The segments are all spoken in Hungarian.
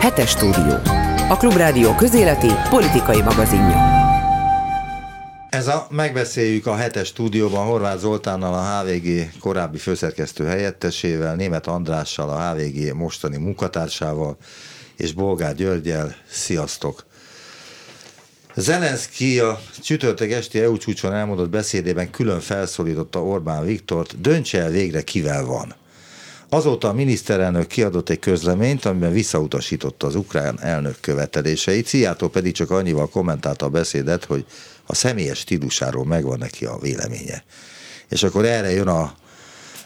Hetes stúdió. A Klubrádió közéleti politikai magazinja. Ez a megbeszéljük a hetes stúdióban Horváth Zoltánnal, a HVG korábbi főszerkesztő helyettesével, Német Andrással, a HVG mostani munkatársával, és Bolgár Györgyel. Sziasztok! Zelenszky a csütörtök esti EU csúcson elmondott beszédében külön felszólította Orbán Viktort, döntse el végre kivel van. Azóta a miniszterelnök kiadott egy közleményt, amiben visszautasította az ukrán elnök követeléseit, Szijjártó pedig csak annyival kommentálta a beszédet, hogy a személyes stílusáról megvan neki a véleménye. És akkor erre jön a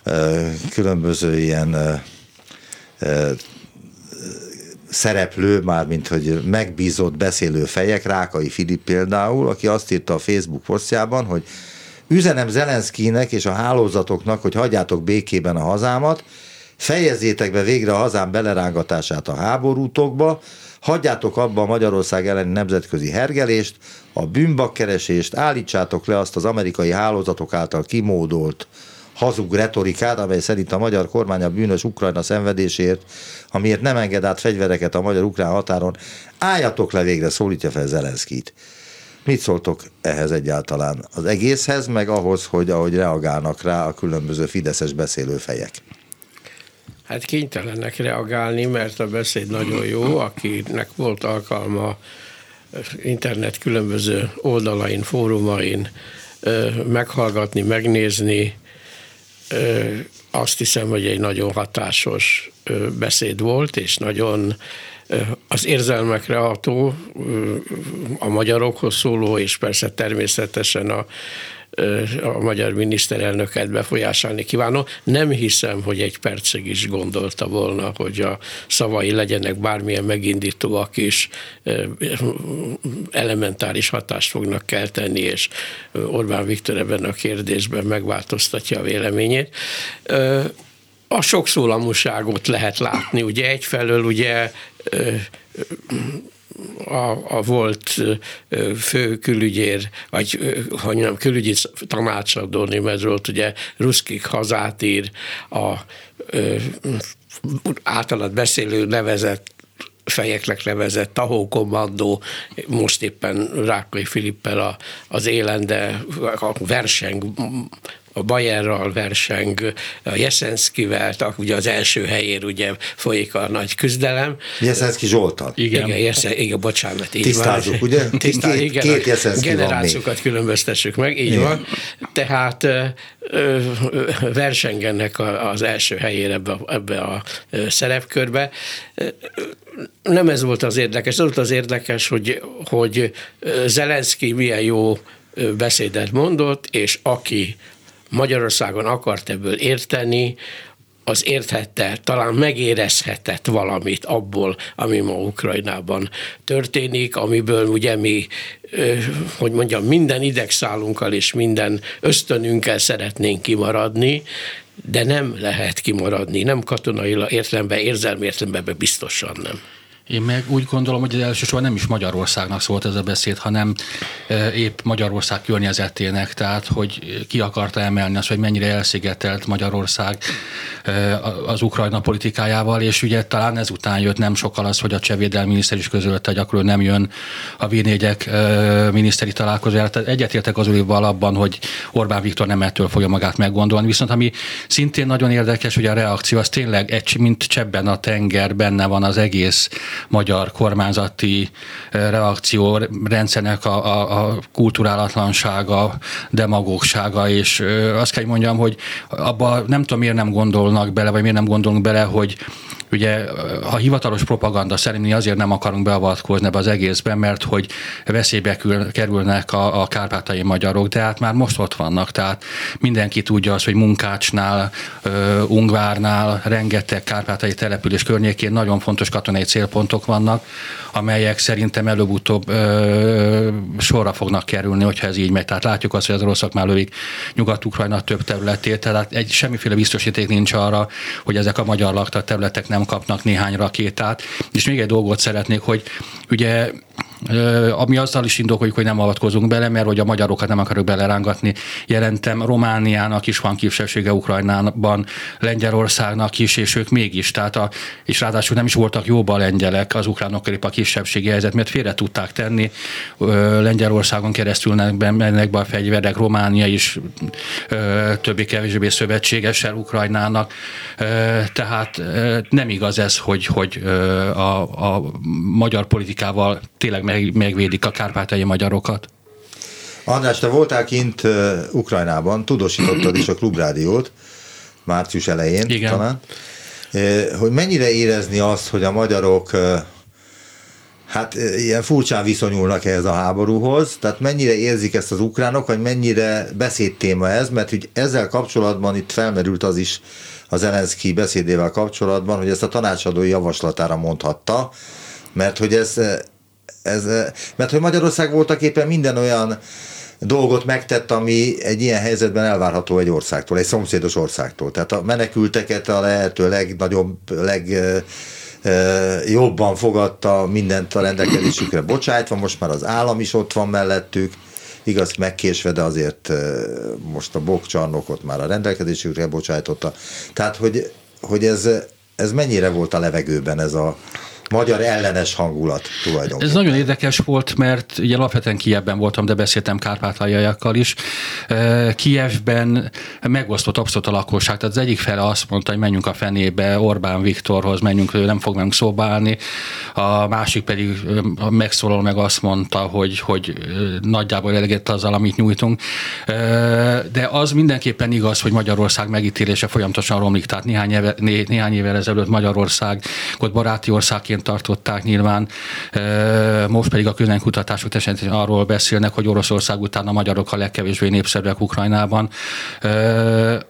ö, különböző ilyen ö, ö, szereplő, már mint hogy megbízott beszélő fejek, Rákai Filip például, aki azt írta a Facebook posztjában, hogy üzenem Zelenszkinek és a hálózatoknak, hogy hagyjátok békében a hazámat, fejezzétek be végre a hazám belerángatását a háborútokba, hagyjátok abba a Magyarország elleni nemzetközi hergelést, a bűnbakkeresést, állítsátok le azt az amerikai hálózatok által kimódolt hazug retorikát, amely szerint a magyar kormány a bűnös Ukrajna szenvedésért, amiért nem enged át fegyvereket a magyar-ukrán határon, álljatok le végre, szólítja fel Zelenszkit. Mit szóltok ehhez egyáltalán? Az egészhez, meg ahhoz, hogy ahogy reagálnak rá a különböző fideszes beszélőfejek? Hát kénytelenek reagálni, mert a beszéd nagyon jó, akinek volt alkalma internet különböző oldalain, fórumain meghallgatni, megnézni, azt hiszem, hogy egy nagyon hatásos beszéd volt, és nagyon az érzelmekre ható, a magyarokhoz szóló, és persze természetesen a a magyar miniszterelnöket befolyásolni kívánom. Nem hiszem, hogy egy percig is gondolta volna, hogy a szavai legyenek bármilyen megindítóak is elementáris hatást fognak kelteni, és Orbán Viktor ebben a kérdésben megváltoztatja a véleményét a sokszólamúságot lehet látni. Ugye egyfelől ugye a, a volt fő külügyér, vagy hogy nem, külügyi tanácsadó németről, ugye Ruszkik hazát ír, a általad beszélő nevezett fejeknek nevezett Tahó kommandó, most éppen Rákai Filippel a, az élende a verseng a Bayerral verseng, a Jeszenszkivel, ugye az első helyér ugye folyik a nagy küzdelem. Jeszenszki Zsoltal. Igen, igen, Jeszen, igen bocsánat. Így Tisztázzuk, van. ugye? Tisztá, két, igen, két Jeszenszki generációkat különböztessük meg, így igen. van. Tehát versengenek az első helyére ebbe, ebbe a szerepkörbe. Nem ez volt az érdekes, az volt az érdekes, hogy, hogy Zelenszky milyen jó beszédet mondott, és aki Magyarországon akart ebből érteni, az érthette, talán megérezhetett valamit abból, ami ma Ukrajnában történik, amiből ugye mi, hogy mondjam, minden idegszálunkkal és minden ösztönünkkel szeretnénk kimaradni, de nem lehet kimaradni, nem katonai értelemben, érzelmi értelemben biztosan nem. Én meg úgy gondolom, hogy elsősorban nem is Magyarországnak szólt ez a beszéd, hanem épp Magyarország környezetének, tehát hogy ki akarta emelni azt, hogy mennyire elszigetelt Magyarország az Ukrajna politikájával, és ugye talán ezután jött nem sokkal az, hogy a csehvédelmi miniszter is közölte, hogy akkor nem jön a v miniszteri találkozójára. Tehát egyetértek az Ulival abban, hogy Orbán Viktor nem ettől fogja magát meggondolni. Viszont ami szintén nagyon érdekes, hogy a reakció az tényleg egy, mint csebben a tenger, benne van az egész magyar kormányzati reakció rendszernek a, a, a kulturálatlansága, demagógsága, és azt kell mondjam, hogy abba nem tudom, miért nem gondolnak bele, vagy miért nem gondolunk bele, hogy Ugye a hivatalos propaganda szerint mi azért nem akarunk beavatkozni ebbe az egészben, mert hogy veszélybe kerülnek a, a kárpátai magyarok, de hát már most ott vannak, tehát mindenki tudja azt, hogy Munkácsnál, Ungvárnál, rengeteg kárpátai település környékén nagyon fontos katonai célpontok vannak, amelyek szerintem előbb-utóbb ö, sorra fognak kerülni, hogyha ez így megy. Tehát látjuk azt, hogy az oroszok már lövik Nyugat-Ukrajna több területét, tehát egy, semmiféle biztosíték nincs arra, hogy ezek a magyar lakta területek nem kapnak néhány rakétát. És még egy dolgot szeretnék, hogy ugye ami azzal is indokoljuk, hogy nem avatkozunk bele, mert hogy a magyarokat nem akarok belerángatni. Jelentem, Romániának is van kisebbsége Ukrajnában, Lengyelországnak is, és ők mégis. Tehát a, és ráadásul nem is voltak jóba a lengyelek az ukránok a kisebbségi helyzet, mert félre tudták tenni. Lengyelországon keresztül mennek be a fegyverek, Románia is többé-kevésbé szövetségessel Ukrajnának. Tehát nem igaz ez, hogy, hogy a, a magyar politikával tényleg meg, megvédik a kárpátai magyarokat. András, te voltál kint Ukrajnában, tudósítottad is a klubrádiót március elején Igen. talán, hogy mennyire érezni azt, hogy a magyarok hát ilyen furcsán viszonyulnak ehhez a háborúhoz, tehát mennyire érzik ezt az ukránok, vagy mennyire beszédtéma ez, mert hogy ezzel kapcsolatban itt felmerült az is az Zelenszky beszédével kapcsolatban, hogy ezt a tanácsadói javaslatára mondhatta, mert hogy ez, ez mert hogy Magyarország voltak éppen minden olyan dolgot megtett, ami egy ilyen helyzetben elvárható egy országtól, egy szomszédos országtól. Tehát a menekülteket a lehető legnagyobb, leg jobban fogadta mindent a rendelkezésükre bocsájtva, most már az állam is ott van mellettük, igaz megkésve, de azért most a bokcsarnokot már a rendelkezésükre bocsájtotta. Tehát, hogy, hogy ez, ez mennyire volt a levegőben ez a, magyar ellenes hangulat tulajdonképpen. Ez nagyon érdekes volt, mert ugye alapvetően Kievben voltam, de beszéltem kárpátaljaiakkal is. Kievben megosztott abszolút a lakosság. Tehát az egyik fele azt mondta, hogy menjünk a fenébe Orbán Viktorhoz, menjünk, ő nem fog meg szóba állni. A másik pedig megszólal meg azt mondta, hogy, hogy nagyjából elegett azzal, amit nyújtunk. De az mindenképpen igaz, hogy Magyarország megítélése folyamatosan romlik. Tehát néhány, éve, néhány évvel ezelőtt Magyarországot baráti országként célként tartották nyilván, most pedig a közönkutatások esetén arról beszélnek, hogy Oroszország után a magyarok a legkevésbé népszerűek Ukrajnában.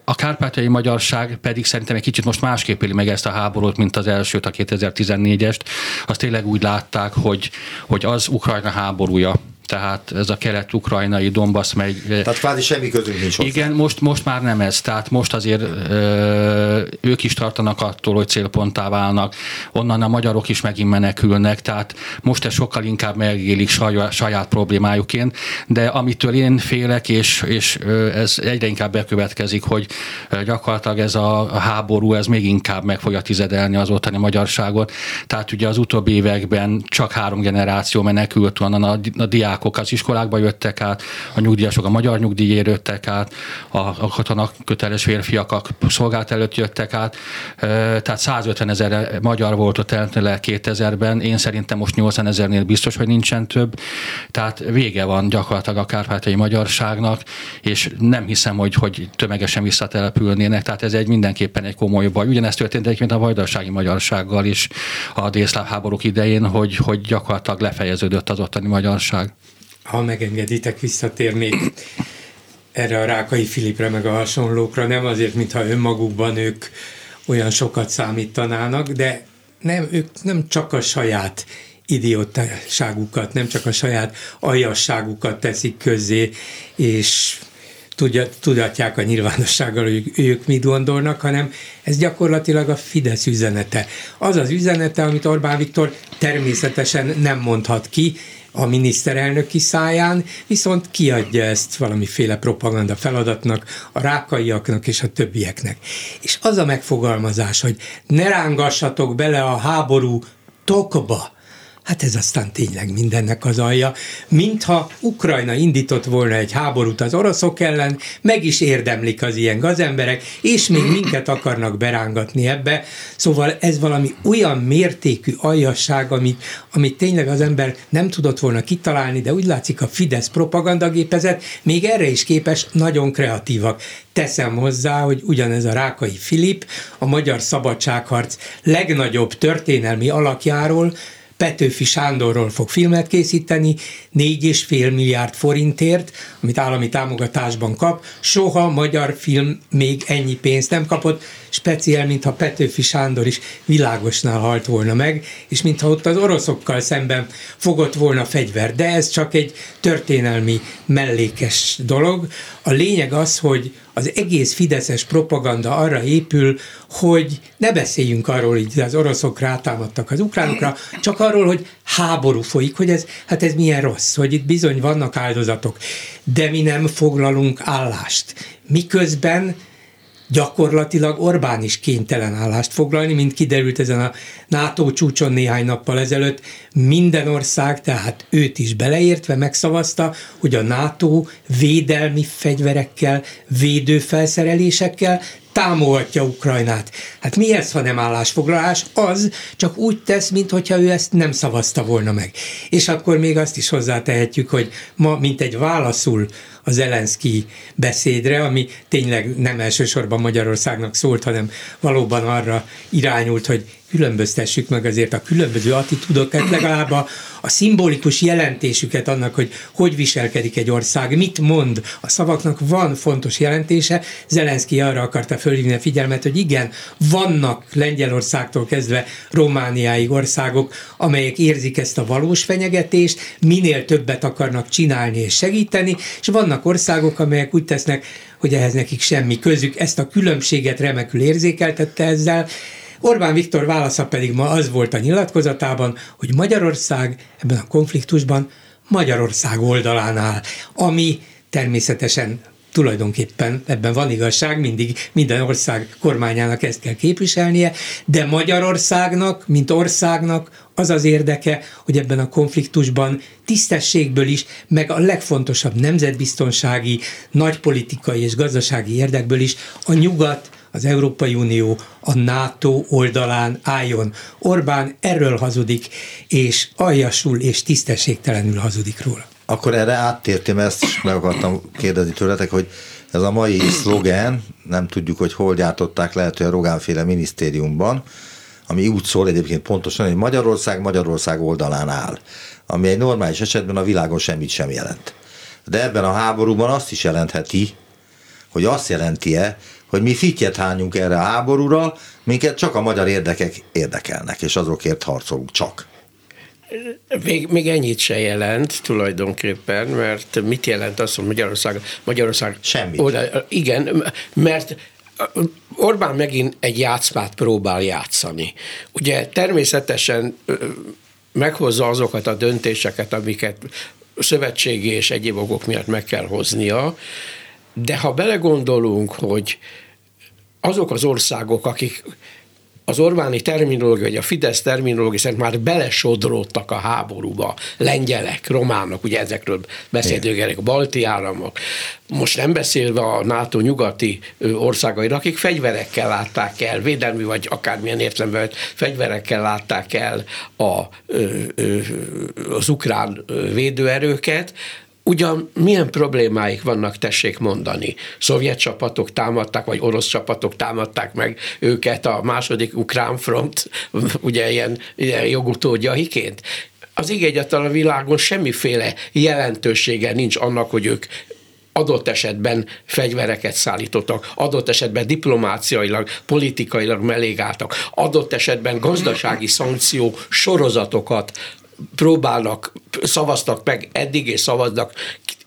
A kárpátai magyarság pedig szerintem egy kicsit most másképp éli meg ezt a háborút, mint az elsőt, a 2014-est. Azt tényleg úgy látták, hogy, hogy az Ukrajna háborúja, tehát ez a kelet-ukrajnai Donbass megy. Tehát kvázi semmi közünk nincs hozzá. Igen, most, most már nem ez. Tehát most azért ö, ők is tartanak attól, hogy célponttá válnak. Onnan a magyarok is megint menekülnek, tehát most ez sokkal inkább megélik saját, saját problémájuként, de amitől én félek, és, és ez egyre inkább bekövetkezik, hogy gyakorlatilag ez a háború, ez még inkább meg fogja tizedelni az ottani magyarságot. Tehát ugye az utóbbi években csak három generáció menekült onnan a, a diák diákok az iskolákba jöttek át, a nyugdíjasok a magyar nyugdíjért jöttek át, a, a katonak köteles férfiak a szolgált előtt jöttek át, tehát 150 ezer magyar volt ott le 2000-ben, én szerintem most 80 ezernél biztos, hogy nincsen több, tehát vége van gyakorlatilag a kárpátai magyarságnak, és nem hiszem, hogy, hogy tömegesen visszatelepülnének, tehát ez egy mindenképpen egy komoly baj. Ugyanezt történt egyébként a vajdasági magyarsággal is a délszláv háborúk idején, hogy, hogy gyakorlatilag lefejeződött az ottani magyarság ha megengeditek, visszatérnék erre a Rákai Filipre, meg a hasonlókra, nem azért, mintha önmagukban ők olyan sokat számítanának, de nem, ők nem csak a saját idiótaságukat, nem csak a saját aljasságukat teszik közzé, és tudja, tudatják a nyilvánossággal, hogy ők mit gondolnak, hanem ez gyakorlatilag a Fidesz üzenete. Az az üzenete, amit Orbán Viktor természetesen nem mondhat ki, a miniszterelnöki száján, viszont kiadja ezt valamiféle propaganda feladatnak, a rákaiaknak és a többieknek. És az a megfogalmazás, hogy ne rángassatok bele a háború tokba, Hát ez aztán tényleg mindennek az alja. Mintha Ukrajna indított volna egy háborút az oroszok ellen, meg is érdemlik az ilyen gazemberek, és még minket akarnak berángatni ebbe. Szóval ez valami olyan mértékű aljasság, amit, amit tényleg az ember nem tudott volna kitalálni, de úgy látszik a Fidesz propagandagépezet még erre is képes, nagyon kreatívak. Teszem hozzá, hogy ugyanez a Rákai Filip, a magyar szabadságharc legnagyobb történelmi alakjáról Petőfi Sándorról fog filmet készíteni, négy és fél milliárd forintért, amit állami támogatásban kap. Soha magyar film még ennyi pénzt nem kapott, speciál, mintha Petőfi Sándor is világosnál halt volna meg, és mintha ott az oroszokkal szemben fogott volna fegyver. De ez csak egy történelmi mellékes dolog. A lényeg az, hogy az egész fideszes propaganda arra épül, hogy ne beszéljünk arról, hogy az oroszok rátámadtak az ukránokra, csak arról, hogy háború folyik, hogy ez, hát ez milyen rossz, hogy itt bizony vannak áldozatok, de mi nem foglalunk állást. Miközben gyakorlatilag Orbán is kénytelen állást foglalni, mint kiderült ezen a NATO csúcson néhány nappal ezelőtt. Minden ország, tehát őt is beleértve megszavazta, hogy a NATO védelmi fegyverekkel, védőfelszerelésekkel támogatja Ukrajnát. Hát mi ez, ha nem állásfoglalás? Az csak úgy tesz, mintha ő ezt nem szavazta volna meg. És akkor még azt is hozzátehetjük, hogy ma, mint egy válaszul a Zelenszky beszédre, ami tényleg nem elsősorban Magyarországnak szólt, hanem valóban arra irányult, hogy különböztessük meg azért a különböző attitúdokat, legalább a, a szimbolikus jelentésüket annak, hogy hogy viselkedik egy ország, mit mond. A szavaknak van fontos jelentése. Zelenszky arra akarta fölhívni a figyelmet, hogy igen, vannak Lengyelországtól kezdve Romániáig országok, amelyek érzik ezt a valós fenyegetést, minél többet akarnak csinálni és segíteni, és vannak országok, amelyek úgy tesznek, hogy ehhez nekik semmi közük. Ezt a különbséget remekül érzékeltette ezzel, Orbán Viktor válasza pedig ma az volt a nyilatkozatában, hogy Magyarország ebben a konfliktusban Magyarország oldalán áll, ami természetesen tulajdonképpen ebben van igazság, mindig minden ország kormányának ezt kell képviselnie, de Magyarországnak, mint országnak az az érdeke, hogy ebben a konfliktusban tisztességből is, meg a legfontosabb nemzetbiztonsági, nagypolitikai és gazdasági érdekből is a nyugat az Európai Unió a NATO oldalán álljon. Orbán erről hazudik, és aljasul és tisztességtelenül hazudik róla. Akkor erre áttértem, ezt is meg akartam kérdezni tőletek, hogy ez a mai szlogen, nem tudjuk, hogy hol gyártották, lehet, hogy a Rogánféle minisztériumban, ami úgy szól egyébként pontosan, hogy Magyarország Magyarország oldalán áll, ami egy normális esetben a világon semmit sem jelent. De ebben a háborúban azt is jelentheti, hogy azt jelenti-e, hogy mi fityet hányunk erre a háborúra, minket csak a magyar érdekek érdekelnek, és azokért harcolunk csak. Még, még ennyit se jelent tulajdonképpen, mert mit jelent az, hogy Magyarország, Magyarország Semmit. Oda, igen, mert Orbán megint egy játszmát próbál játszani. Ugye természetesen meghozza azokat a döntéseket, amiket szövetségi és egyéb okok miatt meg kell hoznia, de ha belegondolunk, hogy azok az országok, akik az Orbáni terminológia, vagy a Fidesz terminológia szerint már belesodródtak a háborúba. Lengyelek, románok, ugye ezekről beszéltünk, a balti államok. Most nem beszélve a NATO nyugati országaira, akik fegyverekkel látták el, védelmi vagy akármilyen értelemben fegyverekkel látták el a, az ukrán védőerőket, Ugyan milyen problémáik vannak, tessék mondani. Szovjet csapatok támadták, vagy orosz csapatok támadták meg őket a második ukrán front, ugye ilyen, ilyen jogutódjaiként. Az igényetlen a világon semmiféle jelentősége nincs annak, hogy ők adott esetben fegyvereket szállítottak, adott esetben diplomáciailag, politikailag mellégáltak, adott esetben gazdasági szankció sorozatokat próbálnak, szavaztak meg eddig, és szavaznak,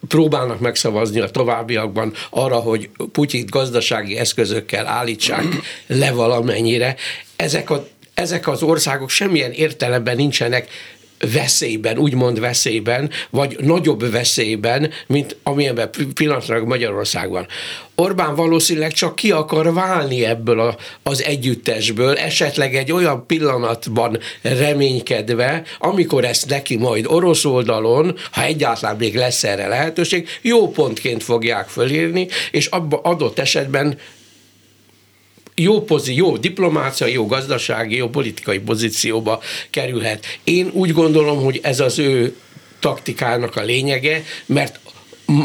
próbálnak megszavazni a továbbiakban arra, hogy Putyint gazdasági eszközökkel állítsák le valamennyire. Ezek, a, ezek az országok semmilyen értelemben nincsenek veszélyben, úgymond veszélyben, vagy nagyobb veszélyben, mint amilyenben pillanatnyilag Magyarországban. Orbán valószínűleg csak ki akar válni ebből a, az együttesből, esetleg egy olyan pillanatban reménykedve, amikor ezt neki majd orosz oldalon, ha egyáltalán még lesz erre lehetőség, jó pontként fogják fölírni, és abba adott esetben jó pozi, jó diplomácia, jó gazdasági, jó politikai pozícióba kerülhet. Én úgy gondolom, hogy ez az ő taktikának a lényege, mert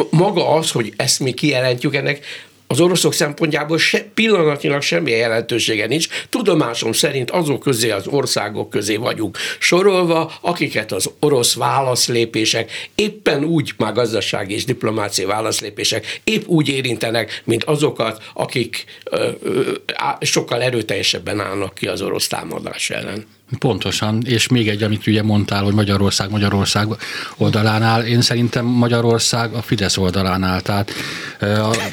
maga az, hogy ezt mi kijelentjük, ennek az oroszok szempontjából se, pillanatnyilag semmilyen jelentősége nincs. Tudomásom szerint azok közé az országok közé vagyunk sorolva, akiket az orosz válaszlépések éppen úgy, már gazdasági és diplomáciai válaszlépések épp úgy érintenek, mint azokat, akik ö, ö, sokkal erőteljesebben állnak ki az orosz támadás ellen. Pontosan, és még egy, amit ugye mondtál, hogy Magyarország Magyarország oldalánál, én szerintem Magyarország a Fidesz oldalánál, tehát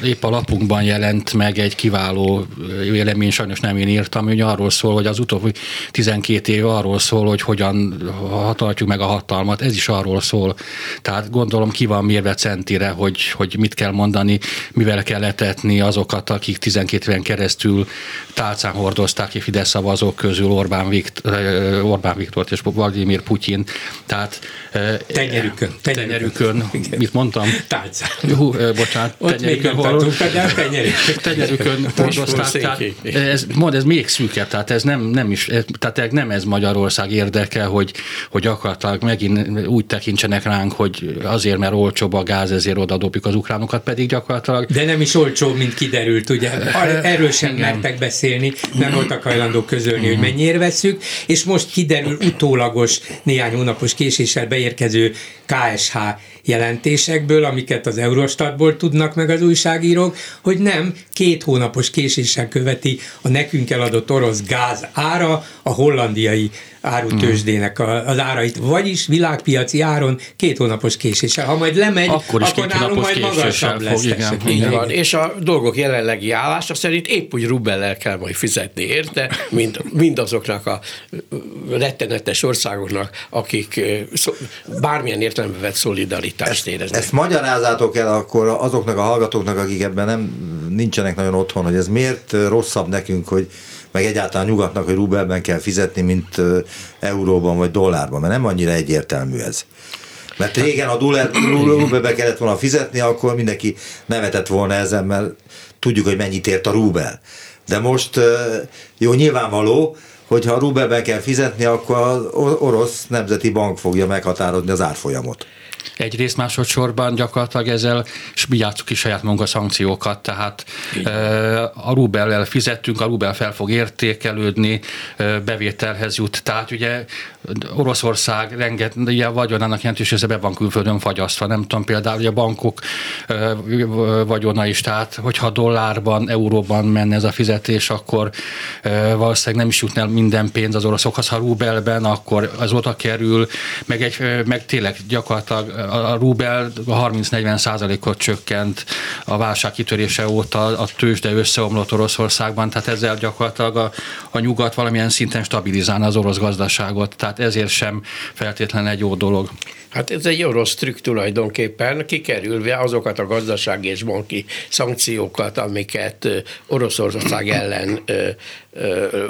épp a lapunkban jelent meg egy kiváló vélemény, sajnos nem én írtam, hogy arról szól, hogy az utóbbi 12 év arról szól, hogy hogyan hatalmatjuk meg a hatalmat, ez is arról szól. Tehát gondolom ki van mérve centire, hogy, hogy mit kell mondani, mivel kell letetni azokat, akik 12 éven keresztül tálcán hordozták ki Fidesz szavazók közül Orbán, Viktor, Orbán Viktort és Vladimir Putyin. Tehát tenyerükön. Tenyerükön. tenyerükön. Mit mondtam? Tálcán. Hú, bocsánat. Ott tenyerükön, még tartunk, de tenyerükön. tenyerükön hordozták. Tehát ez, mond, ez még szűkebb, tehát ez nem, nem is, tehát nem ez Magyarország érdeke, hogy, hogy akartak megint úgy tekintsenek ránk, hogy azért, mert olcsóbb a gáz, ezért oda dobjuk az ukránokat, pedig gyakorlatilag... De nem is olcsó, mint kiderült, ugye. Erről sem mertek beszélni, nem voltak hajlandók közölni, hogy mennyire veszük, és most kiderül utólagos, néhány hónapos késéssel beérkező KSH jelentésekből, amiket az Eurostatból tudnak meg az újságírók, hogy nem két hónapos késéssel követi a nekünk eladott orosz gáz ára a hollandiai árutősdének az árait, vagyis világpiaci áron két hónapos késéssel. Ha majd lemegy, akkor, is akkor nálunk majd magasabb lesz. Fog, igen. Így van, és a dolgok jelenlegi állása szerint épp úgy rubellel kell majd fizetni érte, mint mindazoknak a rettenetes országoknak, akik bármilyen értelemben vett szolidaritást éreznek. Ezt magyarázátok el akkor azoknak a hallgatóknak, akik ebben nem nincsenek nagyon otthon, hogy ez miért rosszabb nekünk, hogy meg egyáltalán nyugatnak, hogy rubelben kell fizetni, mint euróban vagy dollárban, mert nem annyira egyértelmű ez. Mert régen a rubelbe kellett volna fizetni, akkor mindenki nevetett volna ezen, mert tudjuk, hogy mennyit ért a rubel. De most jó, nyilvánvaló, hogy ha rubelben kell fizetni, akkor az orosz nemzeti bank fogja meghatározni az árfolyamot egyrészt másodszorban gyakorlatilag ezzel játszuk ki saját magunk a szankciókat, tehát Igen. a rubellel fizettünk, a rubel fel fog értékelődni, bevételhez jut. Tehát ugye Oroszország renget, ugye vagyonának jelentős része be van külföldön fagyasztva, nem tudom például, hogy a bankok vagyona is, tehát hogyha dollárban, euróban menne ez a fizetés, akkor valószínűleg nem is jutna minden pénz az oroszokhoz, ha rubelben, akkor az oda kerül, meg, egy, meg tényleg gyakorlatilag a rubel 30-40 százalékot csökkent a válság kitörése óta, a tőzsde összeomlott Oroszországban, tehát ezzel gyakorlatilag a, a nyugat valamilyen szinten stabilizálna az orosz gazdaságot, tehát ezért sem feltétlenül egy jó dolog. Hát ez egy orosz trükk tulajdonképpen, kikerülve azokat a gazdasági és banki szankciókat, amiket Oroszország ellen ö, ö,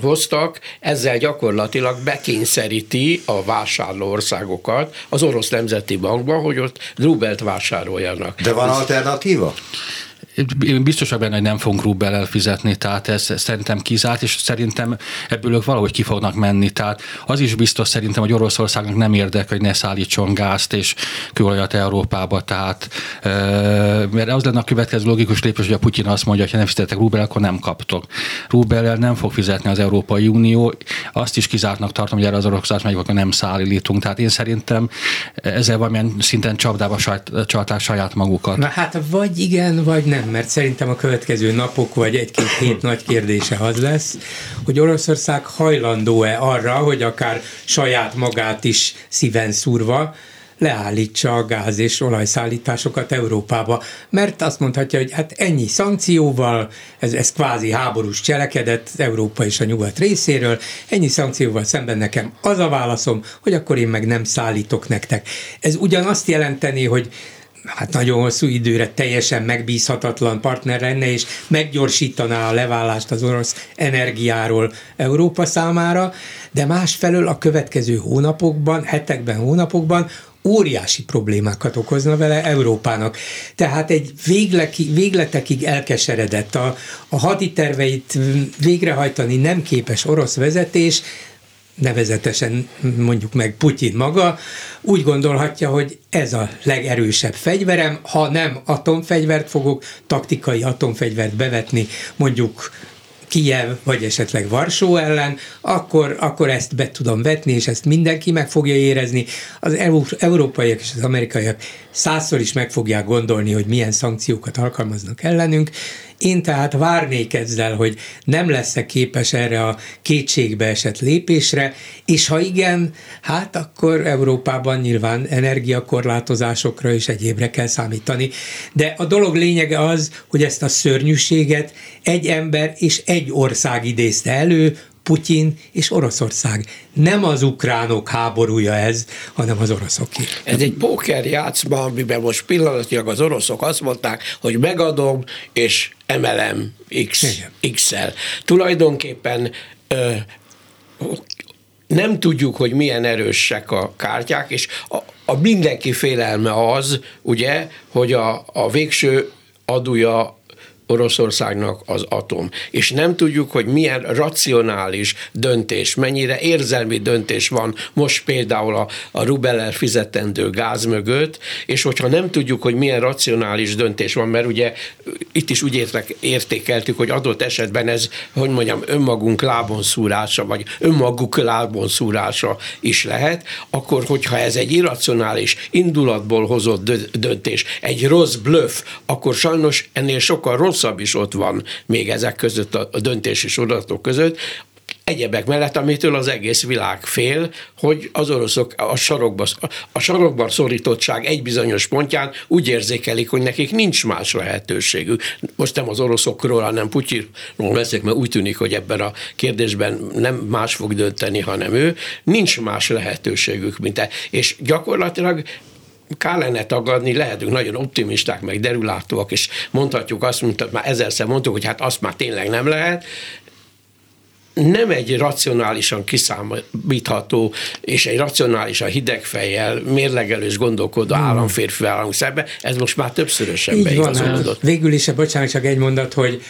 hoztak, ezzel gyakorlatilag bekényszeríti a vásárló országokat az orosz nemzeti bankba, hogy ott rubelt vásároljanak. De van alternatíva? Én biztos benne, hogy nem fogunk rubel elfizetni, tehát ez szerintem kizárt, és szerintem ebből ők valahogy ki fognak menni. Tehát az is biztos szerintem, hogy Oroszországnak nem érdek, hogy ne szállítson gázt és kőolajat Európába, tehát mert az lenne a következő logikus lépés, hogy a Putyin azt mondja, hogy ha nem fizetek rubel, akkor nem kaptok. Rubellel nem fog fizetni az Európai Unió, azt is kizártnak tartom, hogy erre az Oroszország megy, akkor nem szállítunk. Tehát én szerintem ezzel valamilyen szinten csapdába csalták saját magukat. Na hát vagy igen, vagy nem, mert szerintem a következő napok vagy egy-két hét nagy kérdése az lesz, hogy Oroszország hajlandó-e arra, hogy akár saját magát is szíven szúrva leállítsa a gáz és olajszállításokat Európába, mert azt mondhatja, hogy hát ennyi szankcióval, ez, ez kvázi háborús cselekedet Európa és a nyugat részéről, ennyi szankcióval szemben nekem az a válaszom, hogy akkor én meg nem szállítok nektek. Ez ugyanazt jelenteni, hogy hát nagyon hosszú időre teljesen megbízhatatlan partner lenne, és meggyorsítaná a leválást az orosz energiáról Európa számára, de másfelől a következő hónapokban, hetekben, hónapokban óriási problémákat okozna vele Európának. Tehát egy végleki, végletekig elkeseredett, a, a haditerveit végrehajtani nem képes orosz vezetés nevezetesen mondjuk meg Putyin maga, úgy gondolhatja, hogy ez a legerősebb fegyverem, ha nem atomfegyvert fogok, taktikai atomfegyvert bevetni mondjuk Kijev, vagy esetleg Varsó ellen, akkor, akkor ezt be tudom vetni, és ezt mindenki meg fogja érezni. Az európaiak és az amerikaiak százszor is meg fogják gondolni, hogy milyen szankciókat alkalmaznak ellenünk, Én tehát várnék ezzel, hogy nem lesz-e képes erre a kétségbe esett lépésre, és ha igen, hát akkor Európában nyilván energiakorlátozásokra és egyébre kell számítani. De a dolog lényege az, hogy ezt a szörnyűséget egy ember és egy ország idézte elő, Putyin és Oroszország. Nem az ukránok háborúja ez, hanem az oroszoké. Ez egy póker játszma, amiben most pillanatilag az oroszok azt mondták, hogy megadom, és emelem X, X-el. Tulajdonképpen ö, nem tudjuk, hogy milyen erősek a kártyák, és a, a mindenki félelme az, ugye, hogy a, a végső adója Oroszországnak az atom. És nem tudjuk, hogy milyen racionális döntés, mennyire érzelmi döntés van most például a, a rubeller fizetendő gáz mögött, és hogyha nem tudjuk, hogy milyen racionális döntés van, mert ugye itt is úgy értek, értékeltük, hogy adott esetben ez, hogy mondjam, önmagunk lábon szúrása, vagy önmaguk lábon szúrása is lehet, akkor hogyha ez egy irracionális indulatból hozott döntés, egy rossz bluff, akkor sajnos ennél sokkal rossz rosszabb is ott van még ezek között, a döntési sorozatok között, egyebek mellett, amitől az egész világ fél, hogy az oroszok a sarokba, a sarokban szorítottság egy bizonyos pontján úgy érzékelik, hogy nekik nincs más lehetőségük. Most nem az oroszokról, hanem Putyinról beszélek, mert úgy tűnik, hogy ebben a kérdésben nem más fog dönteni, hanem ő. Nincs más lehetőségük, mint e. És gyakorlatilag kellene tagadni, lehetünk nagyon optimisták, meg derülátóak, és mondhatjuk azt, mint már ezerszer mondtuk, hogy hát azt már tényleg nem lehet, nem egy racionálisan kiszámítható és egy racionálisan hidegfejjel, mérlegelős gondolkodó hmm. államférfi állunk szembe, ez most már többszörösen beigazolódott. Végül is, bocsánat, csak egy mondat, hogy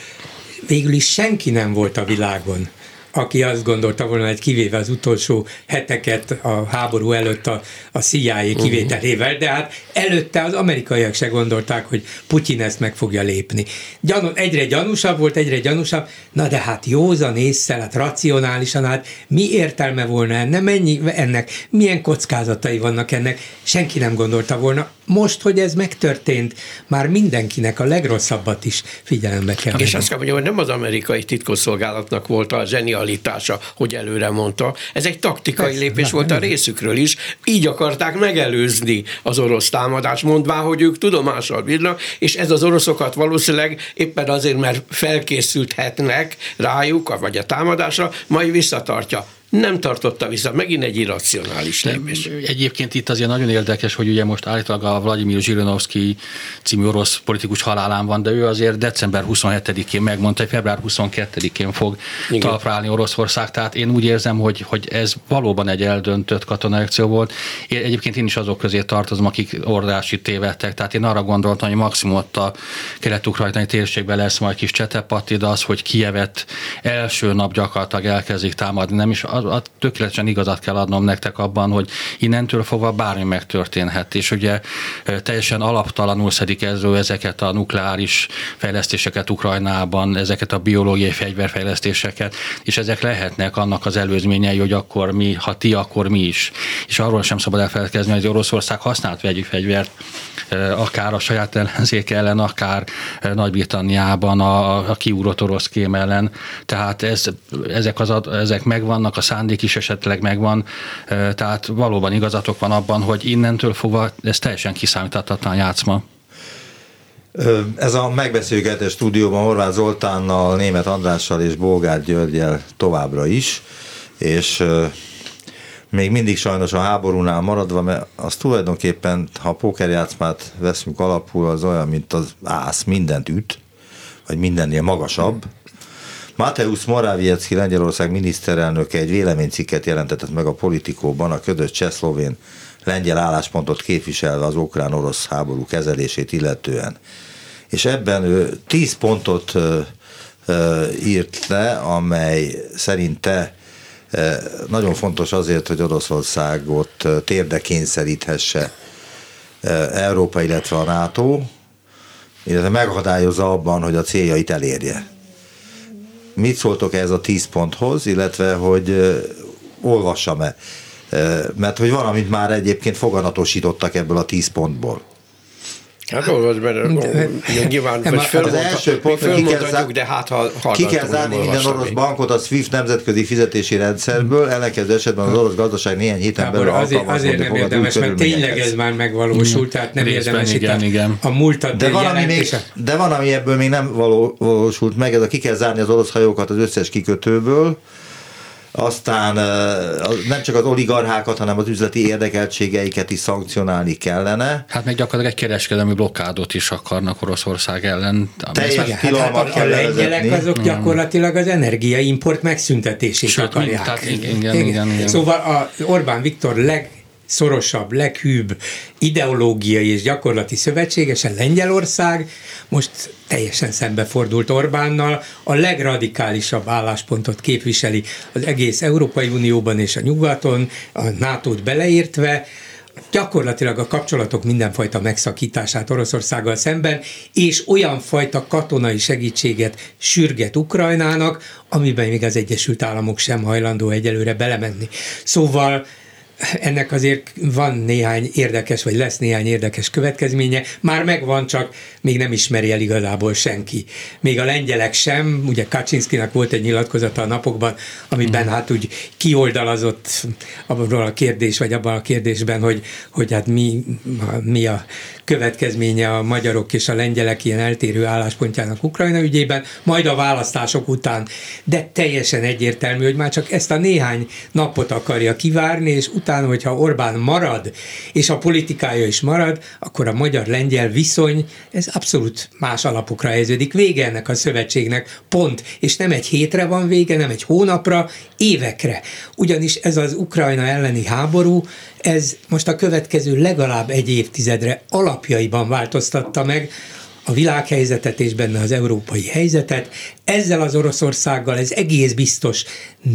végül is senki nem volt a világon, aki azt gondolta volna, hogy kivéve az utolsó heteket a háború előtt a, a CIA kivételével, de hát előtte az amerikaiak se gondolták, hogy Putyin ezt meg fogja lépni. Gyanú, egyre gyanúsabb volt, egyre gyanúsabb, na de hát józan észre, hát racionálisan, hát mi értelme volna ennek, mennyi, ennek, milyen kockázatai vannak ennek, senki nem gondolta volna. Most, hogy ez megtörtént, már mindenkinek a legrosszabbat is figyelembe kell És azt kell mondjam, hogy nem az amerikai titkosszolgálatnak volt a zsenial realitása, hogy előre mondta. Ez egy taktikai Persze, lépés volt a részükről is. Így akarták megelőzni az orosz támadást, mondvá, hogy ők tudomással bírnak, és ez az oroszokat valószínűleg éppen azért, mert felkészülhetnek rájuk, vagy a támadásra, majd visszatartja nem tartotta vissza, megint egy irracionális lépés. Egyébként itt azért nagyon érdekes, hogy ugye most állítólag a Vladimir Zsirinovszki című orosz politikus halálán van, de ő azért december 27-én megmondta, hogy február 22-én fog talpra állni Oroszország, tehát én úgy érzem, hogy, hogy ez valóban egy eldöntött katonai akció volt. Én, egyébként én is azok közé tartozom, akik ordási tévedtek, tehát én arra gondoltam, hogy maximum ott a kelet-ukrajnai térségben lesz majd kis csetepatti, de az, hogy Kievet első nap gyakorlatilag elkezdik támadni, nem is az a, tökéletesen igazat kell adnom nektek abban, hogy innentől fogva bármi megtörténhet, és ugye teljesen alaptalanul szedik ezzel ezeket a nukleáris fejlesztéseket Ukrajnában, ezeket a biológiai fegyverfejlesztéseket, és ezek lehetnek annak az előzményei, hogy akkor mi, ha ti, akkor mi is. És arról sem szabad elfelelkezni, hogy Oroszország használt vegyi fegyvert, akár a saját ellenzék ellen, akár Nagy-Britanniában a, a kiúrott orosz kém ellen. Tehát ez, ezek, az, ezek megvannak, a szándék is esetleg megvan, tehát valóban igazatok van abban, hogy innentől fogva ez teljesen kiszámíthatatlan játszma. Ez a megbeszélgetés stúdióban Horváth Zoltánnal, Német Andrással és Bolgár Györgyel továbbra is, és még mindig sajnos a háborúnál maradva, mert az tulajdonképpen, ha pókerjátszmát veszünk alapul, az olyan, mint az ász, mindent üt, vagy mindennél magasabb, Mateusz Morawiecki Lengyelország miniszterelnöke egy véleménycikket jelentetett meg a politikóban a ködös csehszlovén lengyel álláspontot képviselve az ukrán-orosz háború kezelését illetően. És ebben ő tíz pontot ö, ö, írt le, amely szerinte nagyon fontos azért, hogy Oroszországot térde kényszeríthesse Európa, illetve a NATO, illetve megakadályozza abban, hogy a céljait elérje. Mit szóltok ez a 10 ponthoz, illetve hogy olvassam-e? Mert hogy valamit már egyébként foganatosítottak ebből a 10 pontból. Hát olvasd, mert nyilván, nem, hogy az első pont, hogy ki kell, de hát ha Ki kell zárni minden orosz még. bankot a SWIFT nemzetközi fizetési rendszerből, ellenkező esetben az orosz gazdaság néhány héten belül azért, azért nem érdemes, mert tényleg ez már megvalósult, tehát nem érdemes igen, itt igen. a múltat de van, ami még, de van, ami ebből még nem valósult meg, ez a ki kell zárni az orosz hajókat az összes kikötőből, aztán nem csak az oligarchákat, hanem az üzleti érdekeltségeiket is szankcionálni kellene. Hát meg gyakorlatilag egy kereskedelmi blokkádot is akarnak Oroszország ellen. Teljes hát, hát a lengyelek azok mm. gyakorlatilag az energiaimport megszüntetését Sőt, akarják. Tehát igen, igen, igen, igen. Szóval a Orbán Viktor leg szorosabb, leghűbb ideológiai és gyakorlati szövetségese Lengyelország. Most teljesen szembefordult Orbánnal, a legradikálisabb álláspontot képviseli az egész Európai Unióban és a nyugaton, a NATO-t beleértve, gyakorlatilag a kapcsolatok mindenfajta megszakítását Oroszországgal szemben, és olyan fajta katonai segítséget sürget Ukrajnának, amiben még az Egyesült Államok sem hajlandó egyelőre belemenni. Szóval ennek azért van néhány érdekes, vagy lesz néhány érdekes következménye. Már megvan, csak még nem ismeri el igazából senki. Még a lengyelek sem, ugye Kaczynszkinak volt egy nyilatkozata a napokban, amiben hát úgy kioldalazott abban a kérdés, vagy abban a kérdésben, hogy, hogy hát mi, mi a következménye a magyarok és a lengyelek ilyen eltérő álláspontjának Ukrajna ügyében, majd a választások után. De teljesen egyértelmű, hogy már csak ezt a néhány napot akarja kivárni, és utána, hogyha Orbán marad, és a politikája is marad, akkor a magyar-lengyel viszony, ez abszolút más alapokra helyeződik. Vége ennek a szövetségnek, pont. És nem egy hétre van vége, nem egy hónapra, évekre. Ugyanis ez az Ukrajna elleni háború, ez most a következő legalább egy évtizedre alapjaiban változtatta meg a világhelyzetet és benne az európai helyzetet. Ezzel az Oroszországgal ez egész biztos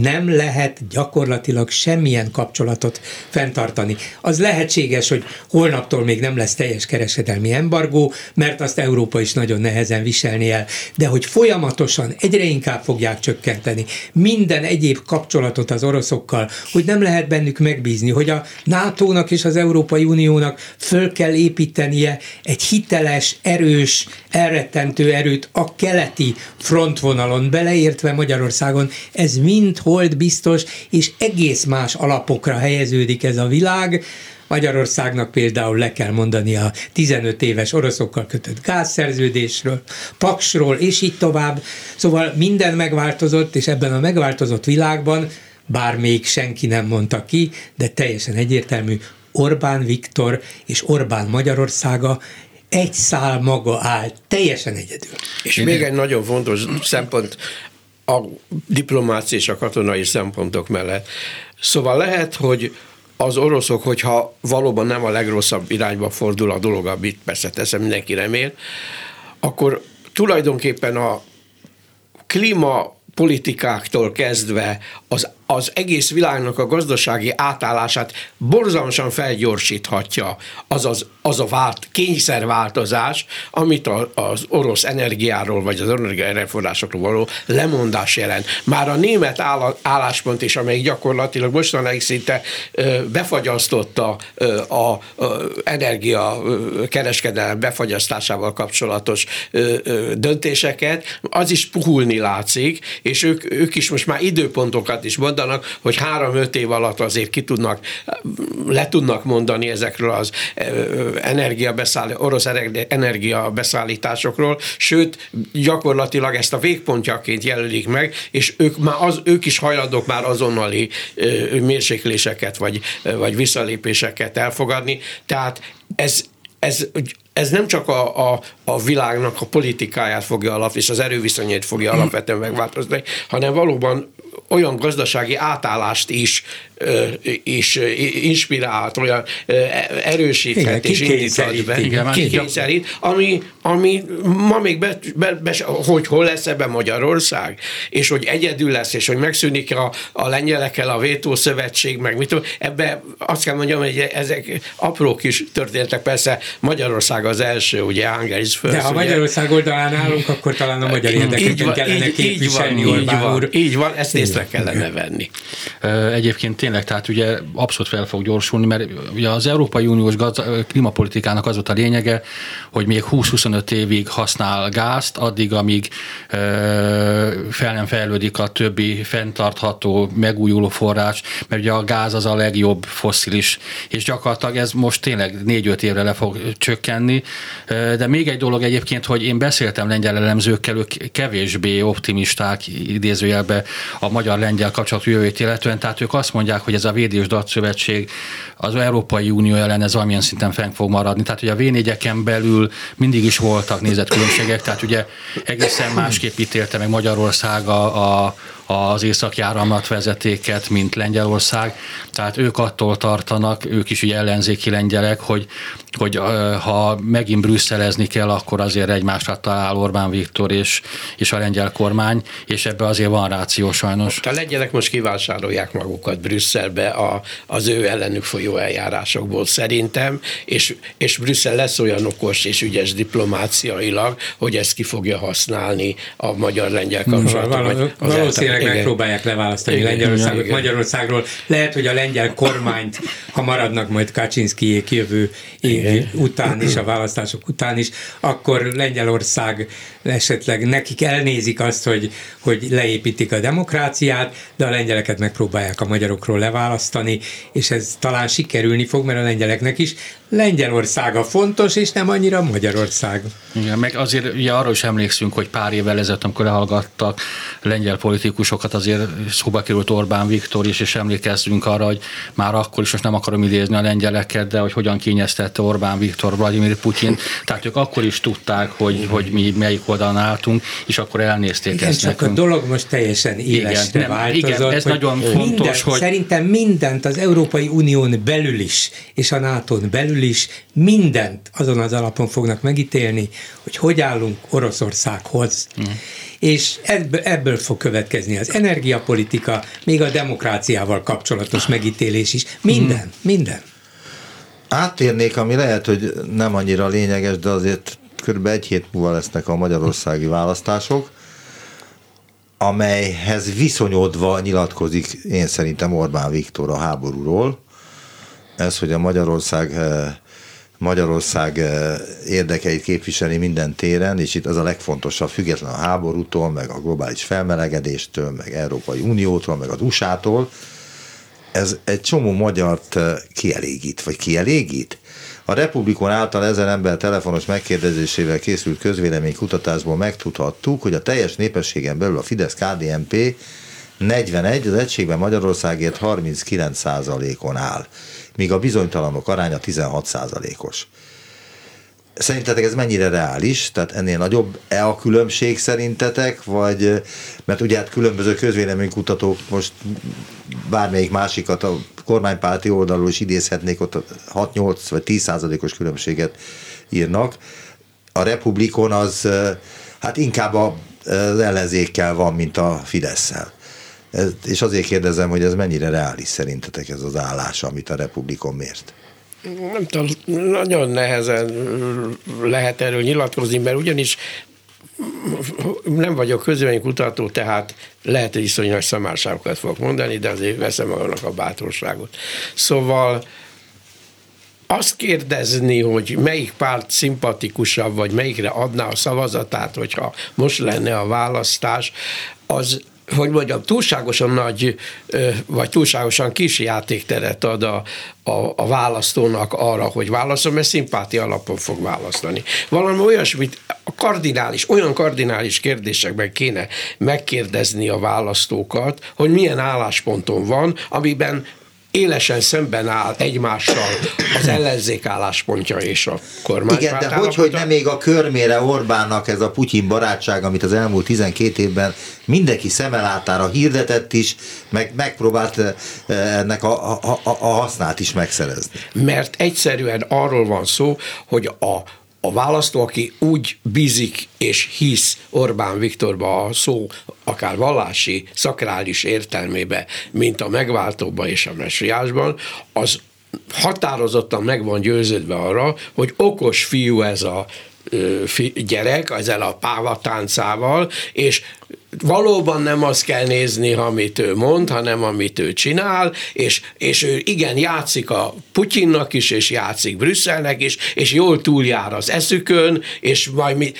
nem lehet gyakorlatilag semmilyen kapcsolatot fenntartani. Az lehetséges, hogy holnaptól még nem lesz teljes kereskedelmi embargó, mert azt Európa is nagyon nehezen viselni el, de hogy folyamatosan egyre inkább fogják csökkenteni minden egyéb kapcsolatot az oroszokkal, hogy nem lehet bennük megbízni, hogy a NATO-nak és az Európai Uniónak föl kell építenie egy hiteles, erős, elrettentő erőt a keleti frontvonalon, beleértve Magyarországon, ez mind hold biztos, és egész más alapokra helyeződik ez a világ, Magyarországnak például le kell mondani a 15 éves oroszokkal kötött gázszerződésről, paksról, és így tovább. Szóval minden megváltozott, és ebben a megváltozott világban, bár még senki nem mondta ki, de teljesen egyértelmű, Orbán Viktor és Orbán Magyarországa egy szál maga áll, teljesen egyedül. És még egy nagyon fontos szempont, a diplomácia és a katonai szempontok mellett. Szóval lehet, hogy az oroszok, hogyha valóban nem a legrosszabb irányba fordul a dolog, amit persze teszem, mindenki remél, akkor tulajdonképpen a klíma politikáktól kezdve az az egész világnak a gazdasági átállását borzalmasan felgyorsíthatja az, az, az a vált, kényszerváltozás, amit a, az orosz energiáról vagy az energiaerőforrásokról való lemondás jelent. Már a német álláspont is, amely gyakorlatilag mostanáig szinte befagyasztotta a, a, energia kereskedelem befagyasztásával kapcsolatos döntéseket, az is puhulni látszik, és ők, ők is most már időpontokat is mondanak, mondanak, hogy három-öt év alatt azért ki tudnak, le tudnak mondani ezekről az energiabeszáll, orosz energiabeszállításokról, sőt, gyakorlatilag ezt a végpontjaként jelölik meg, és ők, már az, ők is hajlandók már azonnali mérsékléseket vagy, vagy visszalépéseket elfogadni. Tehát ez, ez ez nem csak a, a, a világnak a politikáját fogja alap, és az erőviszonyait fogja alapvetően megváltozni, hanem valóban olyan gazdasági átállást is, is inspirált, olyan erősíthet és indított be, igen, kikényszerít, ami, ami ma még be, be, be, hogy hol lesz ebben Magyarország, és hogy egyedül lesz, és hogy megszűnik a, a lengyelekkel a vétószövetség, meg mit tudom, ebbe azt kell mondjam, hogy ezek apró kis történetek, persze Magyarország az első, ugye Angelis De ha Magyarország oldalán állunk, akkor talán a magyar érdekeket kellene képviselni, így van, így van, így van, ezt észre kellene venni. Egyébként tényleg, tehát ugye abszolút fel fog gyorsulni, mert ugye az Európai Uniós gaz- klímapolitikának az volt a lényege, hogy még 20-25 évig használ gázt, addig, amíg fel nem fejlődik a többi fenntartható, megújuló forrás, mert ugye a gáz az a legjobb fosszilis, és gyakorlatilag ez most tényleg 4-5 évre le fog csökkenni. De még egy dolog egyébként, hogy én beszéltem lengyel elemzőkkel, ők kevésbé optimisták idézőjelbe a magyar-lengyel kapcsolat jövőjét illetően, tehát ők azt mondják, hogy ez a védés szövetség az Európai Unió ellen ez valamilyen szinten fenn fog maradni. Tehát ugye a v belül mindig is voltak nézetkülönbségek, tehát ugye egészen másképp ítélte meg Magyarország a, a az északi vezetéket, mint Lengyelország. Tehát ők attól tartanak, ők is ugye ellenzéki lengyelek, hogy, hogy ha megint brüsszelezni kell, akkor azért egymásra talál Orbán Viktor és, és a lengyel kormány, és ebbe azért van ráció sajnos. A lengyelek most kivásárolják magukat Brüsszelbe a, az ő ellenük folyó eljárásokból szerintem, és, és Brüsszel lesz olyan okos és ügyes diplomáciailag, hogy ezt ki fogja használni a magyar-lengyel kapcsolatot. Valószínűleg tényleg igen. megpróbálják leválasztani igen, Lengyelországot igen. Magyarországról. Lehet, hogy a lengyel kormányt, ha maradnak majd Kaczynszkijék jövő év után is, a választások után is, akkor Lengyelország esetleg nekik elnézik azt, hogy, hogy leépítik a demokráciát, de a lengyeleket megpróbálják a magyarokról leválasztani, és ez talán sikerülni fog, mert a lengyeleknek is Lengyelországa fontos, és nem annyira Magyarország. Igen, meg azért ugye arra is emlékszünk, hogy pár évvel ezelőtt, amikor lehallgattak lengyel politikusokat, azért szóba került Orbán Viktor is, és emlékezzünk arra, hogy már akkor is, most nem akarom idézni a lengyeleket, de hogy hogyan kényeztette Orbán Viktor Vladimir Putyin. Tehát ők akkor is tudták, hogy, hogy mi melyik oldalon álltunk, és akkor elnézték igen, ezt csak nekünk. a dolog most teljesen élesre igen, nem, változott. Igen, ez nagyon fontos, minden, hogy... Szerintem mindent az Európai Unión belül is, és a nato belül belül is mindent azon az alapon fognak megítélni, hogy hogy állunk Oroszországhoz. Mm. És ebből, ebből fog következni az energiapolitika, még a demokráciával kapcsolatos megítélés is. Minden, mm. minden. Áttérnék, ami lehet, hogy nem annyira lényeges, de azért kb. egy hét múlva lesznek a magyarországi választások, amelyhez viszonyodva nyilatkozik én szerintem Orbán Viktor a háborúról. Ez, hogy a Magyarország eh, Magyarország eh, érdekeit képviseli minden téren, és itt az a legfontosabb, független a háborútól, meg a globális felmelegedéstől, meg Európai Uniótól, meg az USA-tól, ez egy csomó magyart eh, kielégít, vagy kielégít? A Republikon által ezer ember telefonos megkérdezésével készült közvéleménykutatásból megtudhattuk, hogy a teljes népességen belül a Fidesz-KDNP 41, az egységben Magyarországért 39 on áll míg a bizonytalanok aránya 16%-os. Szerintetek ez mennyire reális? Tehát ennél nagyobb-e a különbség szerintetek? Vagy, mert ugye hát különböző közvéleménykutatók most bármelyik másikat a kormánypárti oldalról is idézhetnék, ott 6-8 vagy 10 százalékos különbséget írnak. A Republikon az hát inkább az ellenzékkel van, mint a Fidesz-szel. Ez, és azért kérdezem, hogy ez mennyire reális szerintetek ez az állás, amit a Republikon mért? Nem tudom, nagyon nehezen lehet erről nyilatkozni, mert ugyanis nem vagyok kutató, tehát lehet, hogy iszonyú nagy szamárságokat fogok mondani, de azért veszem magamnak a bátorságot. Szóval azt kérdezni, hogy melyik párt szimpatikusabb, vagy melyikre adná a szavazatát, hogyha most lenne a választás, az hogy mondjam, túlságosan nagy, vagy túlságosan kis játékteret ad a, a, a választónak arra, hogy válaszol, mert szimpátia alapon fog választani. Valami olyasmit, a kardinális, olyan kardinális kérdésekben kéne megkérdezni a választókat, hogy milyen állásponton van, amiben élesen szemben áll egymással az ellenzék álláspontja és a kormány. Igen, de hogy, hogy nem még a körmére Orbánnak ez a Putyin barátság, amit az elmúlt 12 évben mindenki szemelátára hirdetett is, meg megpróbált eh, ennek a, a, a, a hasznát is megszerezni. Mert egyszerűen arról van szó, hogy a a választó, aki úgy bízik és hisz Orbán Viktorba a szó akár vallási, szakrális értelmébe, mint a megváltóba és a messiásban, az határozottan meg van győződve arra, hogy okos fiú ez a gyerek, ezzel a pávatáncával, és valóban nem azt kell nézni, amit ő mond, hanem amit ő csinál, és, és ő igen, játszik a Putyinnak is, és játszik Brüsszelnek is, és jól túljár az eszükön, és majd mi,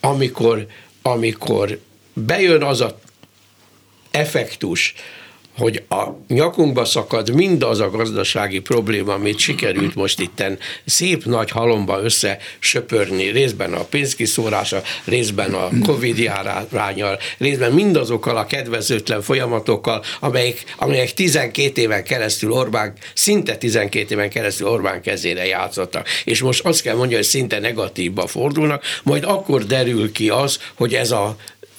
amikor, amikor bejön az a effektus, hogy a nyakunkba szakad mindaz a gazdasági probléma, amit sikerült most itten szép nagy halomba összesöpörni, részben a pénzkiszórása, részben a Covid járványal, részben mindazokkal a kedvezőtlen folyamatokkal, amelyek, amelyek 12 éven keresztül Orbán, szinte 12 éven keresztül Orbán kezére játszottak. És most azt kell mondani, hogy szinte negatívba fordulnak, majd akkor derül ki az, hogy ez a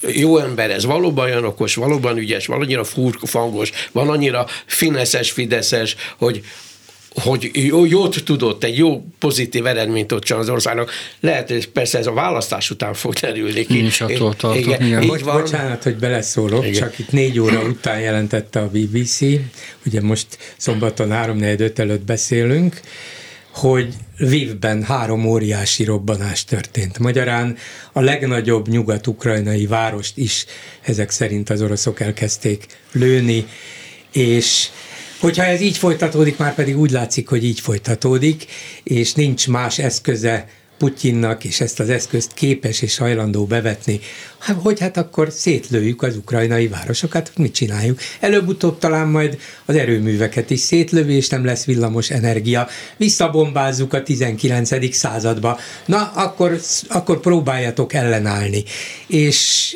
jó ember, ez valóban olyan okos, valóban ügyes, valamennyira furfangos, van annyira fineszes, fideszes, hogy, hogy jó, jót tudott, egy jó pozitív eredményt ott az országnak. Lehet, hogy persze ez a választás után fog derülni ki. Nincs attól tartok, igen, igen. Bocs, van. Bocsánat, hogy beleszólok, igen. csak itt négy óra után jelentette a BBC, ugye most szombaton 3 5 előtt beszélünk, hogy Lvivben három óriási robbanás történt. Magyarán a legnagyobb nyugat-ukrajnai várost is ezek szerint az oroszok elkezdték lőni, és hogyha ez így folytatódik, már pedig úgy látszik, hogy így folytatódik, és nincs más eszköze Putyinnak, és ezt az eszközt képes és hajlandó bevetni, hát, hogy hát akkor szétlőjük az ukrajnai városokat, mit csináljuk? Előbb-utóbb talán majd az erőműveket is szétlövi, és nem lesz villamos energia. Visszabombázzuk a 19. századba. Na, akkor, akkor próbáljatok ellenállni. És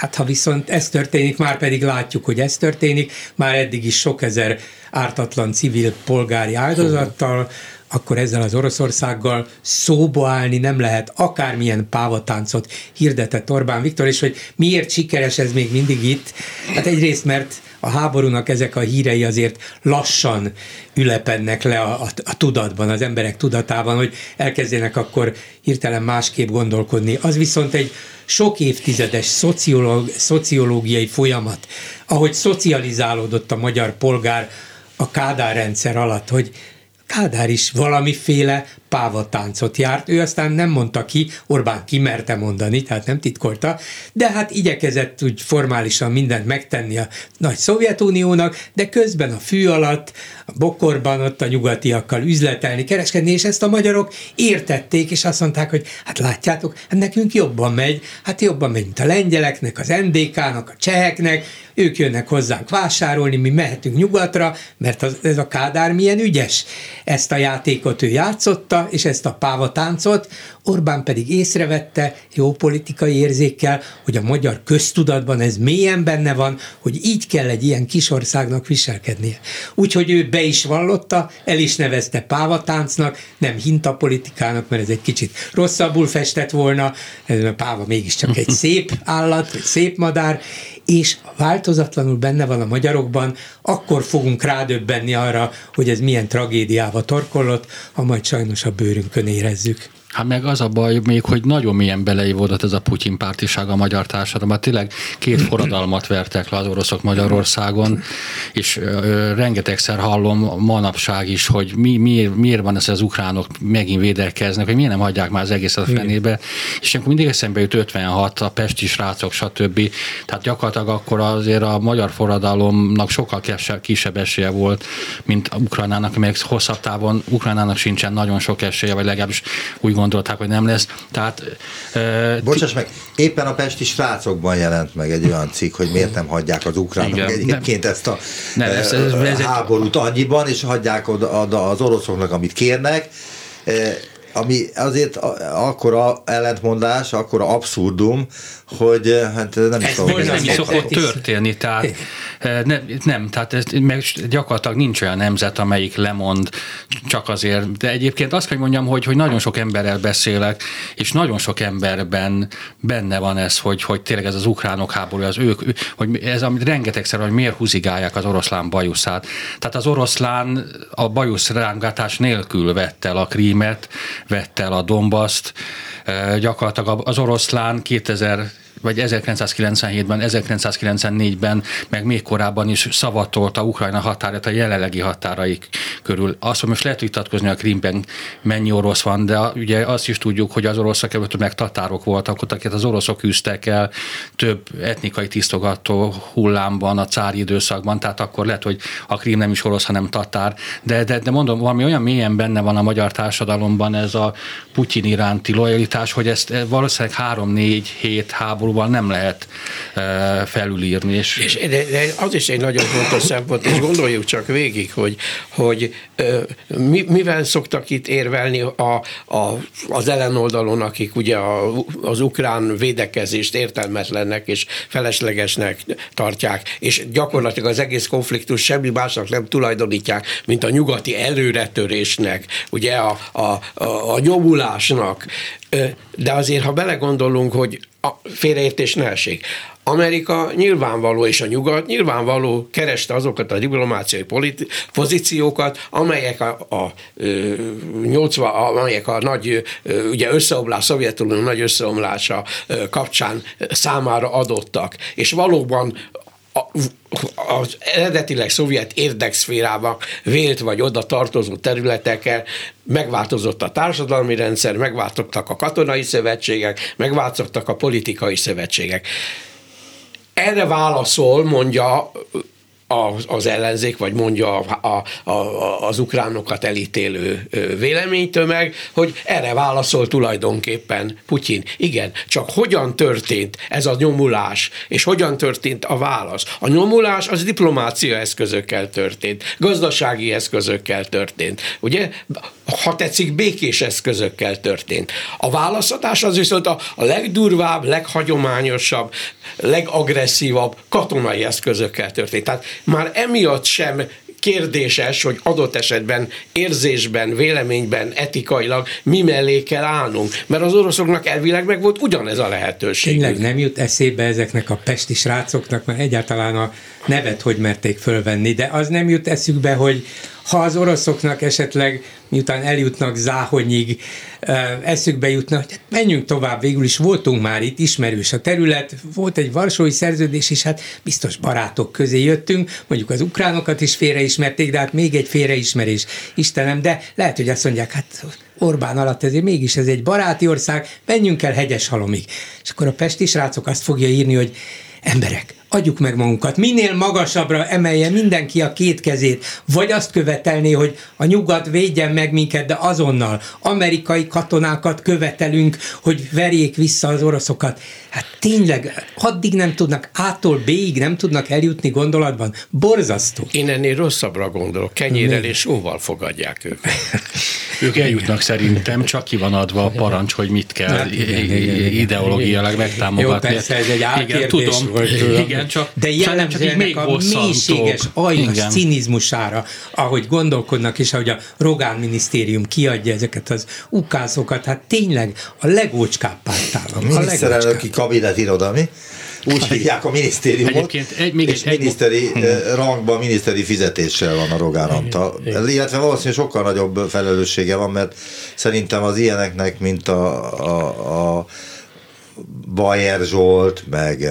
Hát ha viszont ez történik, már pedig látjuk, hogy ez történik, már eddig is sok ezer ártatlan civil polgári áldozattal, akkor ezzel az Oroszországgal szóba állni nem lehet, akármilyen pávatáncot hirdetett Orbán Viktor, és hogy miért sikeres ez még mindig itt? Hát egyrészt, mert a háborúnak ezek a hírei azért lassan ülepennek le a, a, a tudatban, az emberek tudatában, hogy elkezdjenek akkor hirtelen másképp gondolkodni. Az viszont egy sok évtizedes szociológ, szociológiai folyamat, ahogy szocializálódott a magyar polgár a Kádár rendszer alatt, hogy Kádár is valamiféle pávatáncot járt. Ő aztán nem mondta ki, Orbán kimerte mondani, tehát nem titkolta, de hát igyekezett úgy formálisan mindent megtenni a nagy Szovjetuniónak, de közben a fű alatt, a bokorban ott a nyugatiakkal üzletelni, kereskedni, és ezt a magyarok értették, és azt mondták, hogy hát látjátok, hát nekünk jobban megy, hát jobban megy, mint a lengyeleknek, az NDK-nak, a cseheknek, ők jönnek hozzánk vásárolni, mi mehetünk nyugatra, mert az, ez a Kádár milyen ügyes. Ezt a játékot ő játszotta, és ezt a pávatáncot, Orbán pedig észrevette jó politikai érzékkel, hogy a magyar köztudatban ez mélyen benne van, hogy így kell egy ilyen kisországnak viselkednie. Úgyhogy ő be is vallotta, el is nevezte pávatáncnak, nem hintapolitikának, mert ez egy kicsit rosszabbul festett volna, ez a páva mégiscsak egy szép állat, egy szép madár, és változatlanul benne van a magyarokban, akkor fogunk rádöbbenni arra, hogy ez milyen tragédiába torkollott, ha majd sajnos a bőrünkön érezzük. Hát meg az a baj még, hogy nagyon milyen beleívódott ez a Putyin pártiság a magyar társadalomban. Tényleg két forradalmat vertek le az oroszok Magyarországon, és ö, rengetegszer hallom manapság is, hogy mi, miért, miért van ez, hogy az ukránok megint védekeznek, hogy miért nem hagyják már az egészet a fenébe. És akkor mindig eszembe jut 56, a pesti srácok, stb. Tehát gyakorlatilag akkor azért a magyar forradalomnak sokkal kisebb esélye volt, mint a Ukrajnának, amelyek hosszabb távon Ukrajnának sincsen nagyon sok esélye, vagy legalábbis úgy gondolták, hogy nem lesz. Tehát, uh, Bocsáss meg, éppen a Pesti srácokban jelent meg egy olyan cikk, hogy miért nem hagyják az ukránok Igen, egyébként nem, ezt a nem, ez, ez, ez háborút annyiban, és hagyják oda, oda az oroszoknak, amit kérnek ami azért akkora ellentmondás, akkora abszurdum, hogy hát nem is tudom. Nem is szokott történni, tehát eh, nem, nem tehát ez, meg gyakorlatilag nincs olyan nemzet, amelyik lemond csak azért, de egyébként azt kell mondjam, hogy, hogy nagyon sok emberrel beszélek, és nagyon sok emberben benne van ez, hogy, hogy tényleg ez az ukránok háború, az ők, hogy ez amit rengetegszer, hogy miért húzigálják az oroszlán bajuszát. Tehát az oroszlán a bajusz rángatás nélkül vette el a krímet, vette el a Dombaszt, gyakorlatilag az oroszlán 2000 vagy 1997-ben, 1994-ben, meg még korábban is szavatolta Ukrajna határát a jelenlegi határaik körül. Azt, hogy most lehet vitatkozni a Krimben mennyi orosz van, de ugye azt is tudjuk, hogy az oroszok előtt meg tatárok voltak, ott, akiket az oroszok üztek el több etnikai tisztogató hullámban a cári időszakban, tehát akkor lehet, hogy a Krím nem is orosz, hanem tatár. De, de, de mondom, valami olyan mélyen benne van a magyar társadalomban ez a Putyin iránti lojalitás, hogy ezt valószínűleg három-négy hét háborúban nem lehet e, felülírni. És, és de, az is egy nagyon fontos szempont, és gondoljuk csak végig, hogy, hogy mi, mivel szoktak itt érvelni a, a, az ellenoldalon, akik ugye a, az ukrán védekezést értelmetlennek és feleslegesnek tartják, és gyakorlatilag az egész konfliktus semmi másnak nem tulajdonítják, mint a nyugati előretörésnek, ugye a, a, a, a nyomulásnak. De azért, ha belegondolunk, hogy a félreértés ne esik. Amerika nyilvánvaló, és a nyugat nyilvánvaló kereste azokat a diplomáciai politi- pozíciókat, amelyek a, a, 80, amelyek a nagy ugye összeomlás, Szovjetunió nagy összeomlása kapcsán számára adottak. És valóban az eredetileg szovjet érdekszférában vélt vagy oda tartozó területekkel megváltozott a társadalmi rendszer, megváltoztak a katonai szövetségek, megváltoztak a politikai szövetségek. Erre válaszol, mondja az, az ellenzék, vagy mondja a, a, a, az ukránokat elítélő véleménytömeg, hogy erre válaszol tulajdonképpen Putyin. Igen, csak hogyan történt ez a nyomulás, és hogyan történt a válasz? A nyomulás az diplomácia eszközökkel történt, gazdasági eszközökkel történt, ugye, ha tetszik, békés eszközökkel történt. A válaszadás az viszont a, a legdurvább, leghagyományosabb, legagresszívabb katonai eszközökkel történt. Tehát már emiatt sem kérdéses, hogy adott esetben érzésben, véleményben, etikailag mi mellé kell állnunk. Mert az oroszoknak elvileg meg volt ugyanez a lehetőség. Tényleg nem jut eszébe ezeknek a pesti srácoknak, mert egyáltalán a nevet hogy merték fölvenni, de az nem jut eszükbe, hogy ha az oroszoknak esetleg miután eljutnak Záhonyig, eszükbe jutna, hogy hát menjünk tovább, végül is voltunk már itt, ismerős a terület, volt egy varsói szerződés, és hát biztos barátok közé jöttünk, mondjuk az ukránokat is félreismerték, de hát még egy félreismerés, Istenem, de lehet, hogy azt mondják, hát Orbán alatt ezért mégis ez egy baráti ország, menjünk el hegyes halomig. És akkor a pesti srácok azt fogja írni, hogy emberek, adjuk meg magunkat, minél magasabbra emelje mindenki a két kezét, vagy azt követelné, hogy a nyugat védjen meg minket, de azonnal amerikai katonákat követelünk, hogy verjék vissza az oroszokat. Hát tényleg, addig nem tudnak, ától B-ig nem tudnak eljutni gondolatban. Borzasztó. Én ennél rosszabbra gondolok. Kenyérrel és óval fogadják őket. ők eljutnak szerintem, csak ki van adva a parancs, hogy mit kell hát, ideológiailag megtámogatni. Jó, persze, ez egy igen, tudom, volt, igen, csak, de jellemzően a mélységes, aljas igen. cinizmusára, ahogy gondolkodnak, és ahogy a Rogán minisztérium kiadja ezeket az ukázokat, hát tényleg a legócskább pártállam. A miniszterelnöki kabinet iroda, mi? Úgy hívják a minisztériumot, Egyébként egy, még és egy, miniszteri egy, hm. rangban, miniszteri fizetéssel van a Rogán Antal. Illetve valószínűleg sokkal nagyobb felelőssége van, mert szerintem az ilyeneknek, mint a, a, a Bayer Zsolt, meg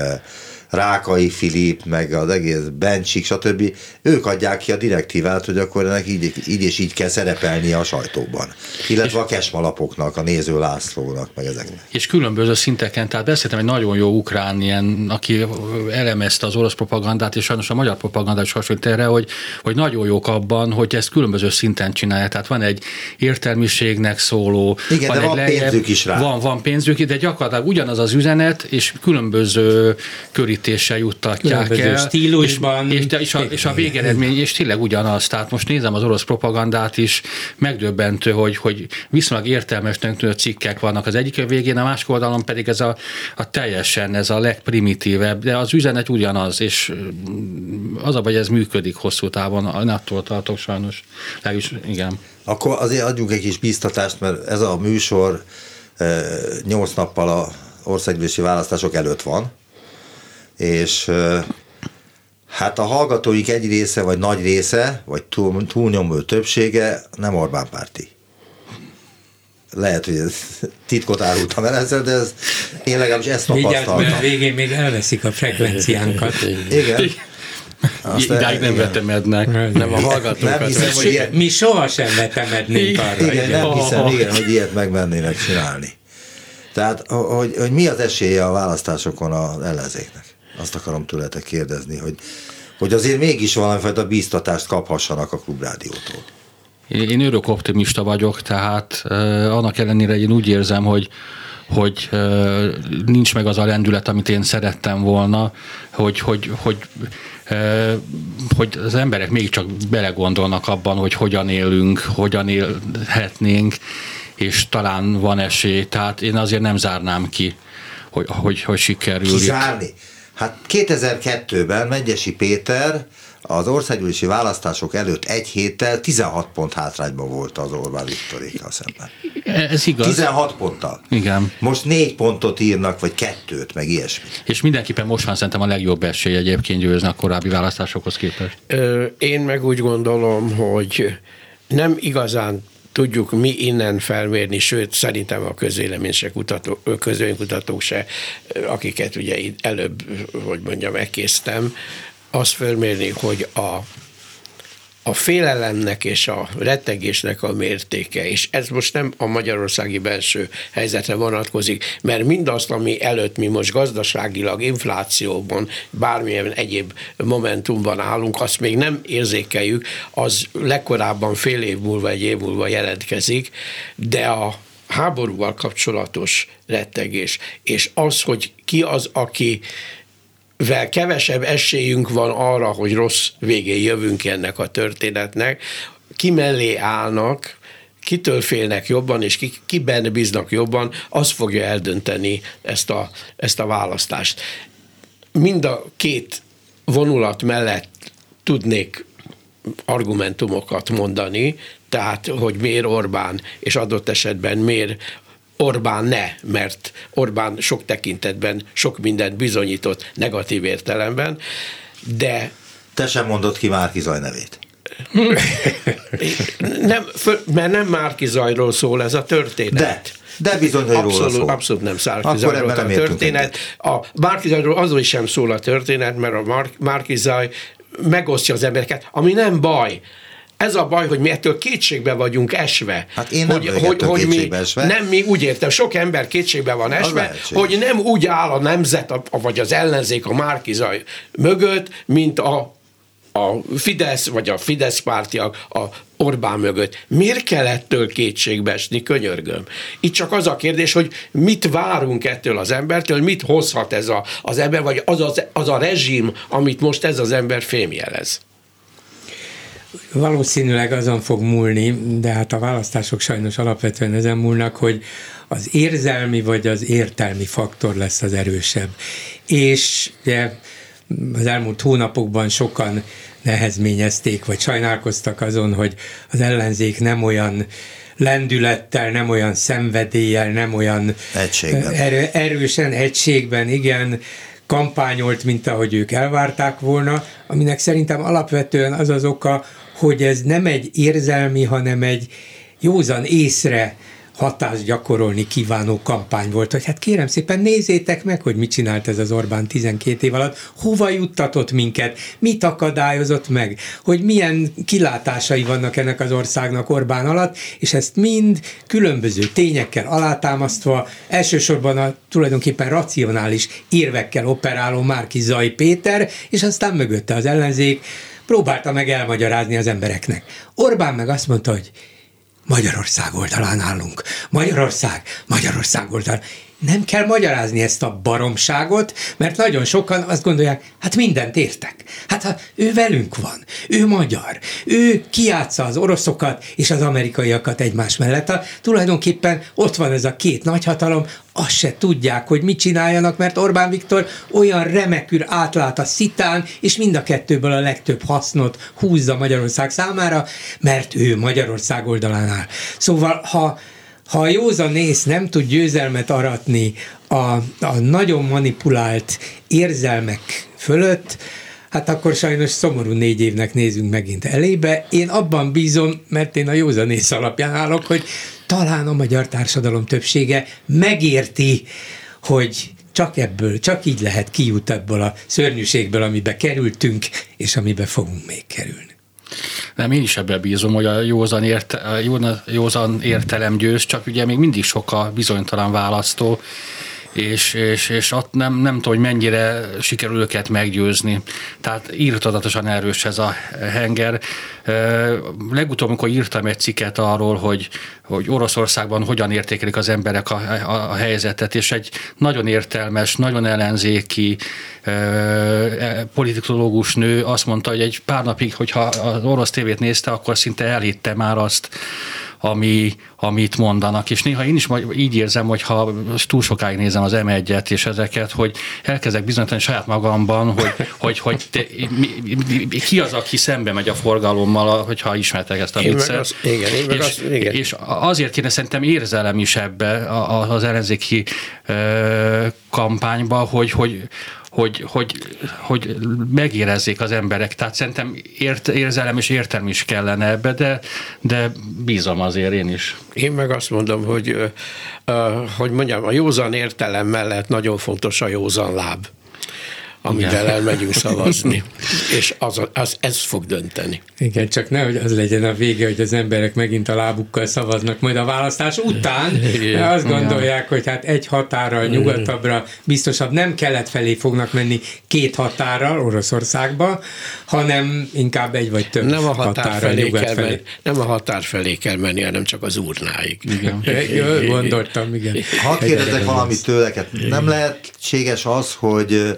Rákai Filip, meg az egész Bencsik, stb. Ők adják ki a direktívát, hogy akkor ennek így, így és így kell szerepelnie a sajtóban. Illetve a kesmalapoknak, a néző Lászlónak, meg ezeknek. És különböző szinteken, tehát beszéltem egy nagyon jó ukrán ilyen, aki elemezte az orosz propagandát, és sajnos a magyar propagandát is hasonlít erre, hogy, hogy nagyon jók abban, hogy ezt különböző szinten csinálja. Tehát van egy értelmiségnek szóló, Igen, van de egy van lejjebb, pénzük is rá. Van, van pénzük, de gyakorlatilag ugyanaz az üzenet, és különböző köri megközelítéssel juttatják el. stílusban. És, és, és, a, és a végeredmény, és tényleg ugyanaz. Tehát most nézem az orosz propagandát is, megdöbbentő, hogy, hogy viszonylag értelmesnek tűnő cikkek vannak az egyik végén, a másik oldalon pedig ez a, a teljesen, ez a legprimitívebb, de az üzenet ugyanaz, és az a, hogy ez működik hosszú távon, attól tartok sajnos. Legalábbis, igen. Akkor azért adjunk egy kis biztatást, mert ez a műsor nyolc nappal a országgyűlési választások előtt van, és hát a hallgatóik egy része, vagy nagy része, vagy túl, túlnyomó többsége nem Orbán párti. lehet, hogy ez titkot árultam el ezzel, de ez, én legalábbis ezt tapasztaltam. Vigyázz, mert végén még elveszik a frekvenciánkat. Igen. Azt Idáig nem vetemednek. Nem a hallgatókat. Nem hiszem, hogy ilyet, Mi sohasem vetemednénk arra. igen, nem hiszem, igen, hogy ilyet megmennének csinálni. Tehát, hogy, hogy mi az esélye a választásokon az ellenzéknek? Azt akarom tőletek kérdezni, hogy, hogy azért mégis valamifajta bíztatást kaphassanak a klubrádiótól. Én örök optimista vagyok, tehát uh, annak ellenére én úgy érzem, hogy hogy uh, nincs meg az a lendület, amit én szerettem volna, hogy, hogy, hogy hogy az emberek mégiscsak belegondolnak abban, hogy hogyan élünk, hogyan élhetnénk, és talán van esély. Tehát én azért nem zárnám ki, hogy, hogy, hogy sikerül. Kizárni? Hát 2002-ben Megyesi Péter az országgyűlési választások előtt egy héttel 16 pont hátrányban volt az Orbán Viktorékkal szemben. Ez igaz. 16 ponttal. Igen. Most négy pontot írnak, vagy kettőt, meg ilyesmi. És mindenképpen most van szerintem a legjobb esély egyébként győzni a korábbi választásokhoz képest. Én meg úgy gondolom, hogy nem igazán tudjuk mi innen felmérni, sőt, szerintem a közvélemény se kutató, közvénykutatók se, akiket ugye előbb, hogy mondjam, megkésztem, azt felmérni, hogy a, a félelemnek és a rettegésnek a mértéke, és ez most nem a magyarországi belső helyzetre vonatkozik, mert mindazt, ami előtt mi most gazdaságilag, inflációban, bármilyen egyéb momentumban állunk, azt még nem érzékeljük, az legkorábban fél év múlva, egy év múlva jelentkezik, de a háborúval kapcsolatos rettegés, és az, hogy ki az, aki vel kevesebb esélyünk van arra, hogy rossz végén jövünk ennek a történetnek, ki mellé állnak, kitől félnek jobban, és ki, kiben bíznak jobban, az fogja eldönteni ezt a, ezt a választást. Mind a két vonulat mellett tudnék argumentumokat mondani, tehát, hogy miért Orbán, és adott esetben miért Orbán ne, mert Orbán sok tekintetben sok mindent bizonyított negatív értelemben, de... Te sem mondod ki Márki Zaj nevét. nem, mert nem Márki Zajról szól ez a történet. De. De bizony, hogy abszolút, szól. abszolút nem Zajról a történet. A Zajról azon is sem szól a történet, mert a Zaj megosztja az embereket, ami nem baj. Ez a baj, hogy mi ettől kétségbe vagyunk esve. Hát én nem hogy, hogy, hogy mi, esve. Nem, mi úgy értem, sok ember kétségbe van esve, hogy nem úgy áll a nemzet, a, vagy az ellenzék a Márkizaj mögött, mint a a Fidesz, vagy a Fidesz pártiak a Orbán mögött. Miért kell ettől kétségbe esni, könyörgöm? Itt csak az a kérdés, hogy mit várunk ettől az embertől, mit hozhat ez a, az ember, vagy az, az, az a rezsim, amit most ez az ember fémjelez valószínűleg azon fog múlni, de hát a választások sajnos alapvetően ezen múlnak, hogy az érzelmi vagy az értelmi faktor lesz az erősebb. És ugye, az elmúlt hónapokban sokan nehezményezték, vagy sajnálkoztak azon, hogy az ellenzék nem olyan lendülettel, nem olyan szenvedéllyel, nem olyan egységben. Erő, erősen, egységben, igen, kampányolt, mint ahogy ők elvárták volna, aminek szerintem alapvetően az az oka, hogy ez nem egy érzelmi, hanem egy józan észre hatást gyakorolni kívánó kampány volt, hogy hát kérem szépen nézzétek meg, hogy mit csinált ez az Orbán 12 év alatt, hova juttatott minket, mit akadályozott meg, hogy milyen kilátásai vannak ennek az országnak Orbán alatt, és ezt mind különböző tényekkel alátámasztva, elsősorban a tulajdonképpen racionális érvekkel operáló Márki Zaj Péter, és aztán mögötte az ellenzék, próbálta meg elmagyarázni az embereknek. Orbán meg azt mondta, hogy Magyarország oldalán állunk. Magyarország, Magyarország oldalán nem kell magyarázni ezt a baromságot, mert nagyon sokan azt gondolják, hát mindent értek. Hát ha ő velünk van, ő magyar, ő kiátsza az oroszokat és az amerikaiakat egymás mellett. Ha tulajdonképpen ott van ez a két nagyhatalom, azt se tudják, hogy mit csináljanak, mert Orbán Viktor olyan remekül átlát a szitán, és mind a kettőből a legtöbb hasznot húzza Magyarország számára, mert ő Magyarország oldalán áll. Szóval, ha ha a józanész nem tud győzelmet aratni a, a nagyon manipulált érzelmek fölött, hát akkor sajnos szomorú négy évnek nézünk megint elébe. Én abban bízom, mert én a józanész alapján állok, hogy talán a magyar társadalom többsége megérti, hogy csak ebből, csak így lehet kijut ebből a szörnyűségből, amibe kerültünk, és amibe fogunk még kerülni. Nem, én is ebben bízom, hogy a józan, érte, a józan értelem győz, csak ugye még mindig sok a bizonytalan választó, és, és, és ott nem, nem tudom, hogy mennyire sikerül őket meggyőzni. Tehát írtadatosan erős ez a henger. Legutóbb, amikor írtam egy cikket arról, hogy, hogy Oroszországban hogyan értékelik az emberek a, a, a helyzetet, és egy nagyon értelmes, nagyon ellenzéki e, politikológus nő azt mondta, hogy egy pár napig, hogyha az orosz tévét nézte, akkor szinte elhitte már azt, ami, amit mondanak. És néha én is így érzem, hogy ha túl sokáig nézem az M1-et és ezeket, hogy elkezdek bizonyítani saját magamban, hogy, hogy, hogy te, mi, mi, ki az, aki szembe megy a forgalommal, hogyha ismertek ezt a viccet. Igen, én és, az, igen. és azért kéne szerintem érzelem is ebbe az ellenzéki kampányba, hogy, hogy, hogy, hogy, hogy megérezzék az emberek. Tehát szerintem ért, érzelem és értelmi is kellene ebbe, de, de bízom azért én is. Én meg azt mondom, hogy, hogy mondjam, a józan értelem mellett nagyon fontos a józan láb amivel Igen. elmegyünk szavazni. És az, az, ez fog dönteni. Igen, csak nehogy az legyen a vége, hogy az emberek megint a lábukkal szavaznak majd a választás után. Igen. Azt gondolják, hogy hát egy határral nyugatabbra biztosabb nem kelet felé fognak menni két határral Oroszországba, hanem inkább egy vagy több nem a határ felé nyugat kell felé. Menni, nem a határ felé kell menni, hanem csak az urnáig. Igen. Jó, gondoltam, igen. Hadd kérdezek valamit tőleket. Nem lehetséges az, hogy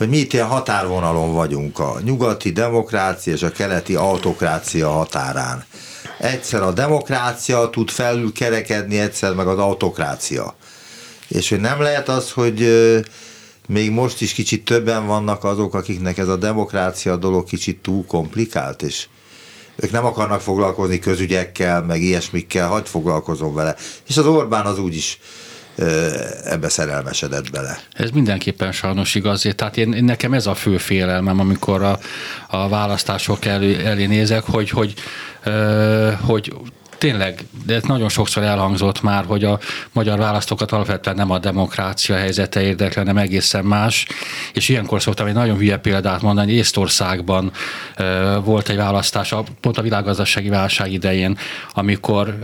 hogy mi itt ilyen határvonalon vagyunk, a nyugati demokrácia és a keleti autokrácia határán. Egyszer a demokrácia tud felül kerekedni, egyszer meg az autokrácia. És hogy nem lehet az, hogy még most is kicsit többen vannak azok, akiknek ez a demokrácia dolog kicsit túl komplikált, és ők nem akarnak foglalkozni közügyekkel, meg ilyesmikkel, hagyd foglalkozom vele. És az Orbán az úgyis ebbe szerelmesedett bele. Ez mindenképpen sajnos igaz. Tehát én, nekem ez a fő félelmem, amikor a, a választások elé, elé nézek, hogy, hogy, hogy tényleg, de ez nagyon sokszor elhangzott már, hogy a magyar választókat alapvetően nem a demokrácia helyzete érdekli, hanem egészen más. És ilyenkor szoktam egy nagyon hülye példát mondani, Észtországban volt egy választás, pont a világgazdasági válság idején, amikor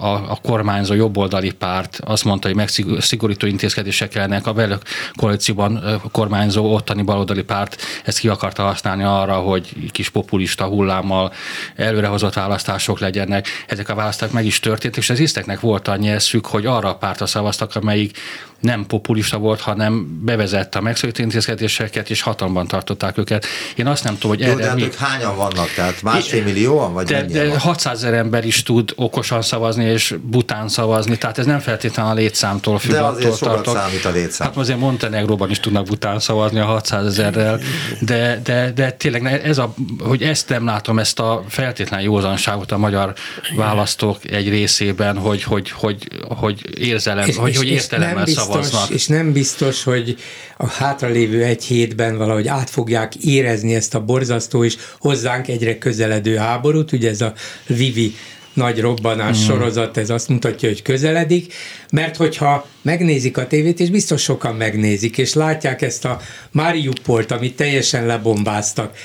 a, a kormányzó jobboldali párt azt mondta, hogy megszigorító intézkedések kellene, a velük koalícióban kormányzó ottani baloldali párt ezt ki akarta használni arra, hogy kis populista hullámmal előrehozott választások legyenek. Ezek a választások meg is történtek, és az iszteknek volt annyi eszük, hogy arra a pártra szavaztak, amelyik nem populista volt, hanem bevezette a megszólító intézkedéseket, és hatalomban tartották őket. Én azt nem tudom, hogy Jó, erre de hát mi... ők hányan vannak? Tehát másfél millióan? Vagy de, de 600 ezer ember is tud okosan szavazni, és bután szavazni, tehát ez nem feltétlenül a létszámtól függ. De azért sokat tartok. számít a létszám. Hát azért Montenegróban is tudnak bután szavazni a 600 ezerrel, de, de, de tényleg ez a, hogy ezt nem látom, ezt a feltétlen józanságot a magyar választók egy részében, hogy, hogy, hogy, hogy érzelem, és, hogy, és, hogy értelemmel szavaznak szavaznak. És nem biztos, hogy a hátralévő egy hétben valahogy át fogják érezni ezt a borzasztó és hozzánk egyre közeledő háborút, ugye ez a Vivi nagy robbanás mm. sorozat, ez azt mutatja, hogy közeledik, mert hogyha megnézik a tévét, és biztos sokan megnézik, és látják ezt a Mariupolt, amit teljesen lebombáztak,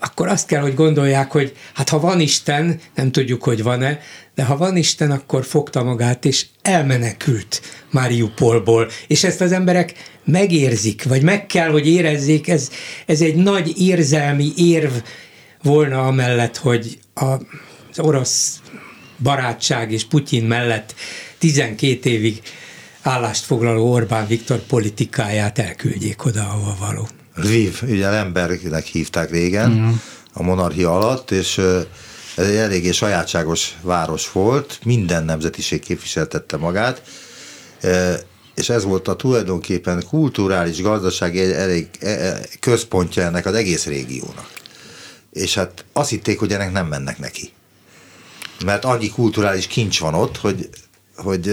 akkor azt kell, hogy gondolják, hogy hát ha van Isten, nem tudjuk, hogy van-e, de ha van Isten, akkor fogta magát, és elmenekült Mariupolból, és ezt az emberek megérzik, vagy meg kell, hogy érezzék, ez, ez egy nagy érzelmi érv volna amellett, hogy a, az orosz barátság és Putyin mellett 12 évig állást foglaló Orbán Viktor politikáját elküldjék oda, ahova való. Lviv, ugye Lembergnek hívták régen, mm. a monarchia alatt, és ez egy eléggé sajátságos város volt, minden nemzetiség képviseltette magát, és ez volt a tulajdonképpen kulturális, gazdasági elég e, e, központja ennek az egész régiónak. És hát azt hitték, hogy ennek nem mennek neki. Mert annyi kulturális kincs van ott, hogy, hogy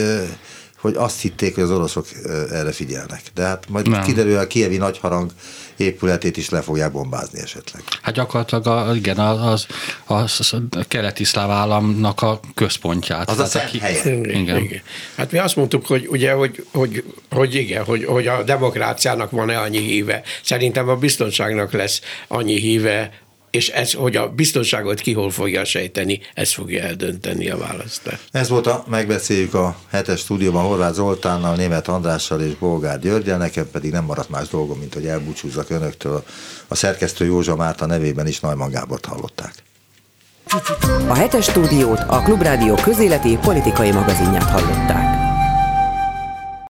hogy azt hitték, hogy az oroszok erre figyelnek. De hát majd Nem. kiderül, a kievi nagyharang épületét is le fogják bombázni esetleg. Hát gyakorlatilag a, igen, az, az, az a keleti szláv államnak a központját. Az a Tehát szent helye. Igen. igen. Hát mi azt mondtuk, hogy ugye, hogy, hogy, hogy igen, hogy, hogy a demokráciának van-e annyi híve. Szerintem a biztonságnak lesz annyi híve, és ez, hogy a biztonságot ki hol fogja sejteni, ez fogja eldönteni a választást. Ez volt a Megbeszéljük a hetes stúdióban Horváth Zoltánnal, Német Andrással és Bolgár Györgyel, nekem pedig nem maradt más dolgom, mint hogy elbúcsúzzak önöktől. A szerkesztő Józsa Márta nevében is Najman Gábort hallották. A hetes stúdiót a Klubrádió közéleti politikai magazinját hallották.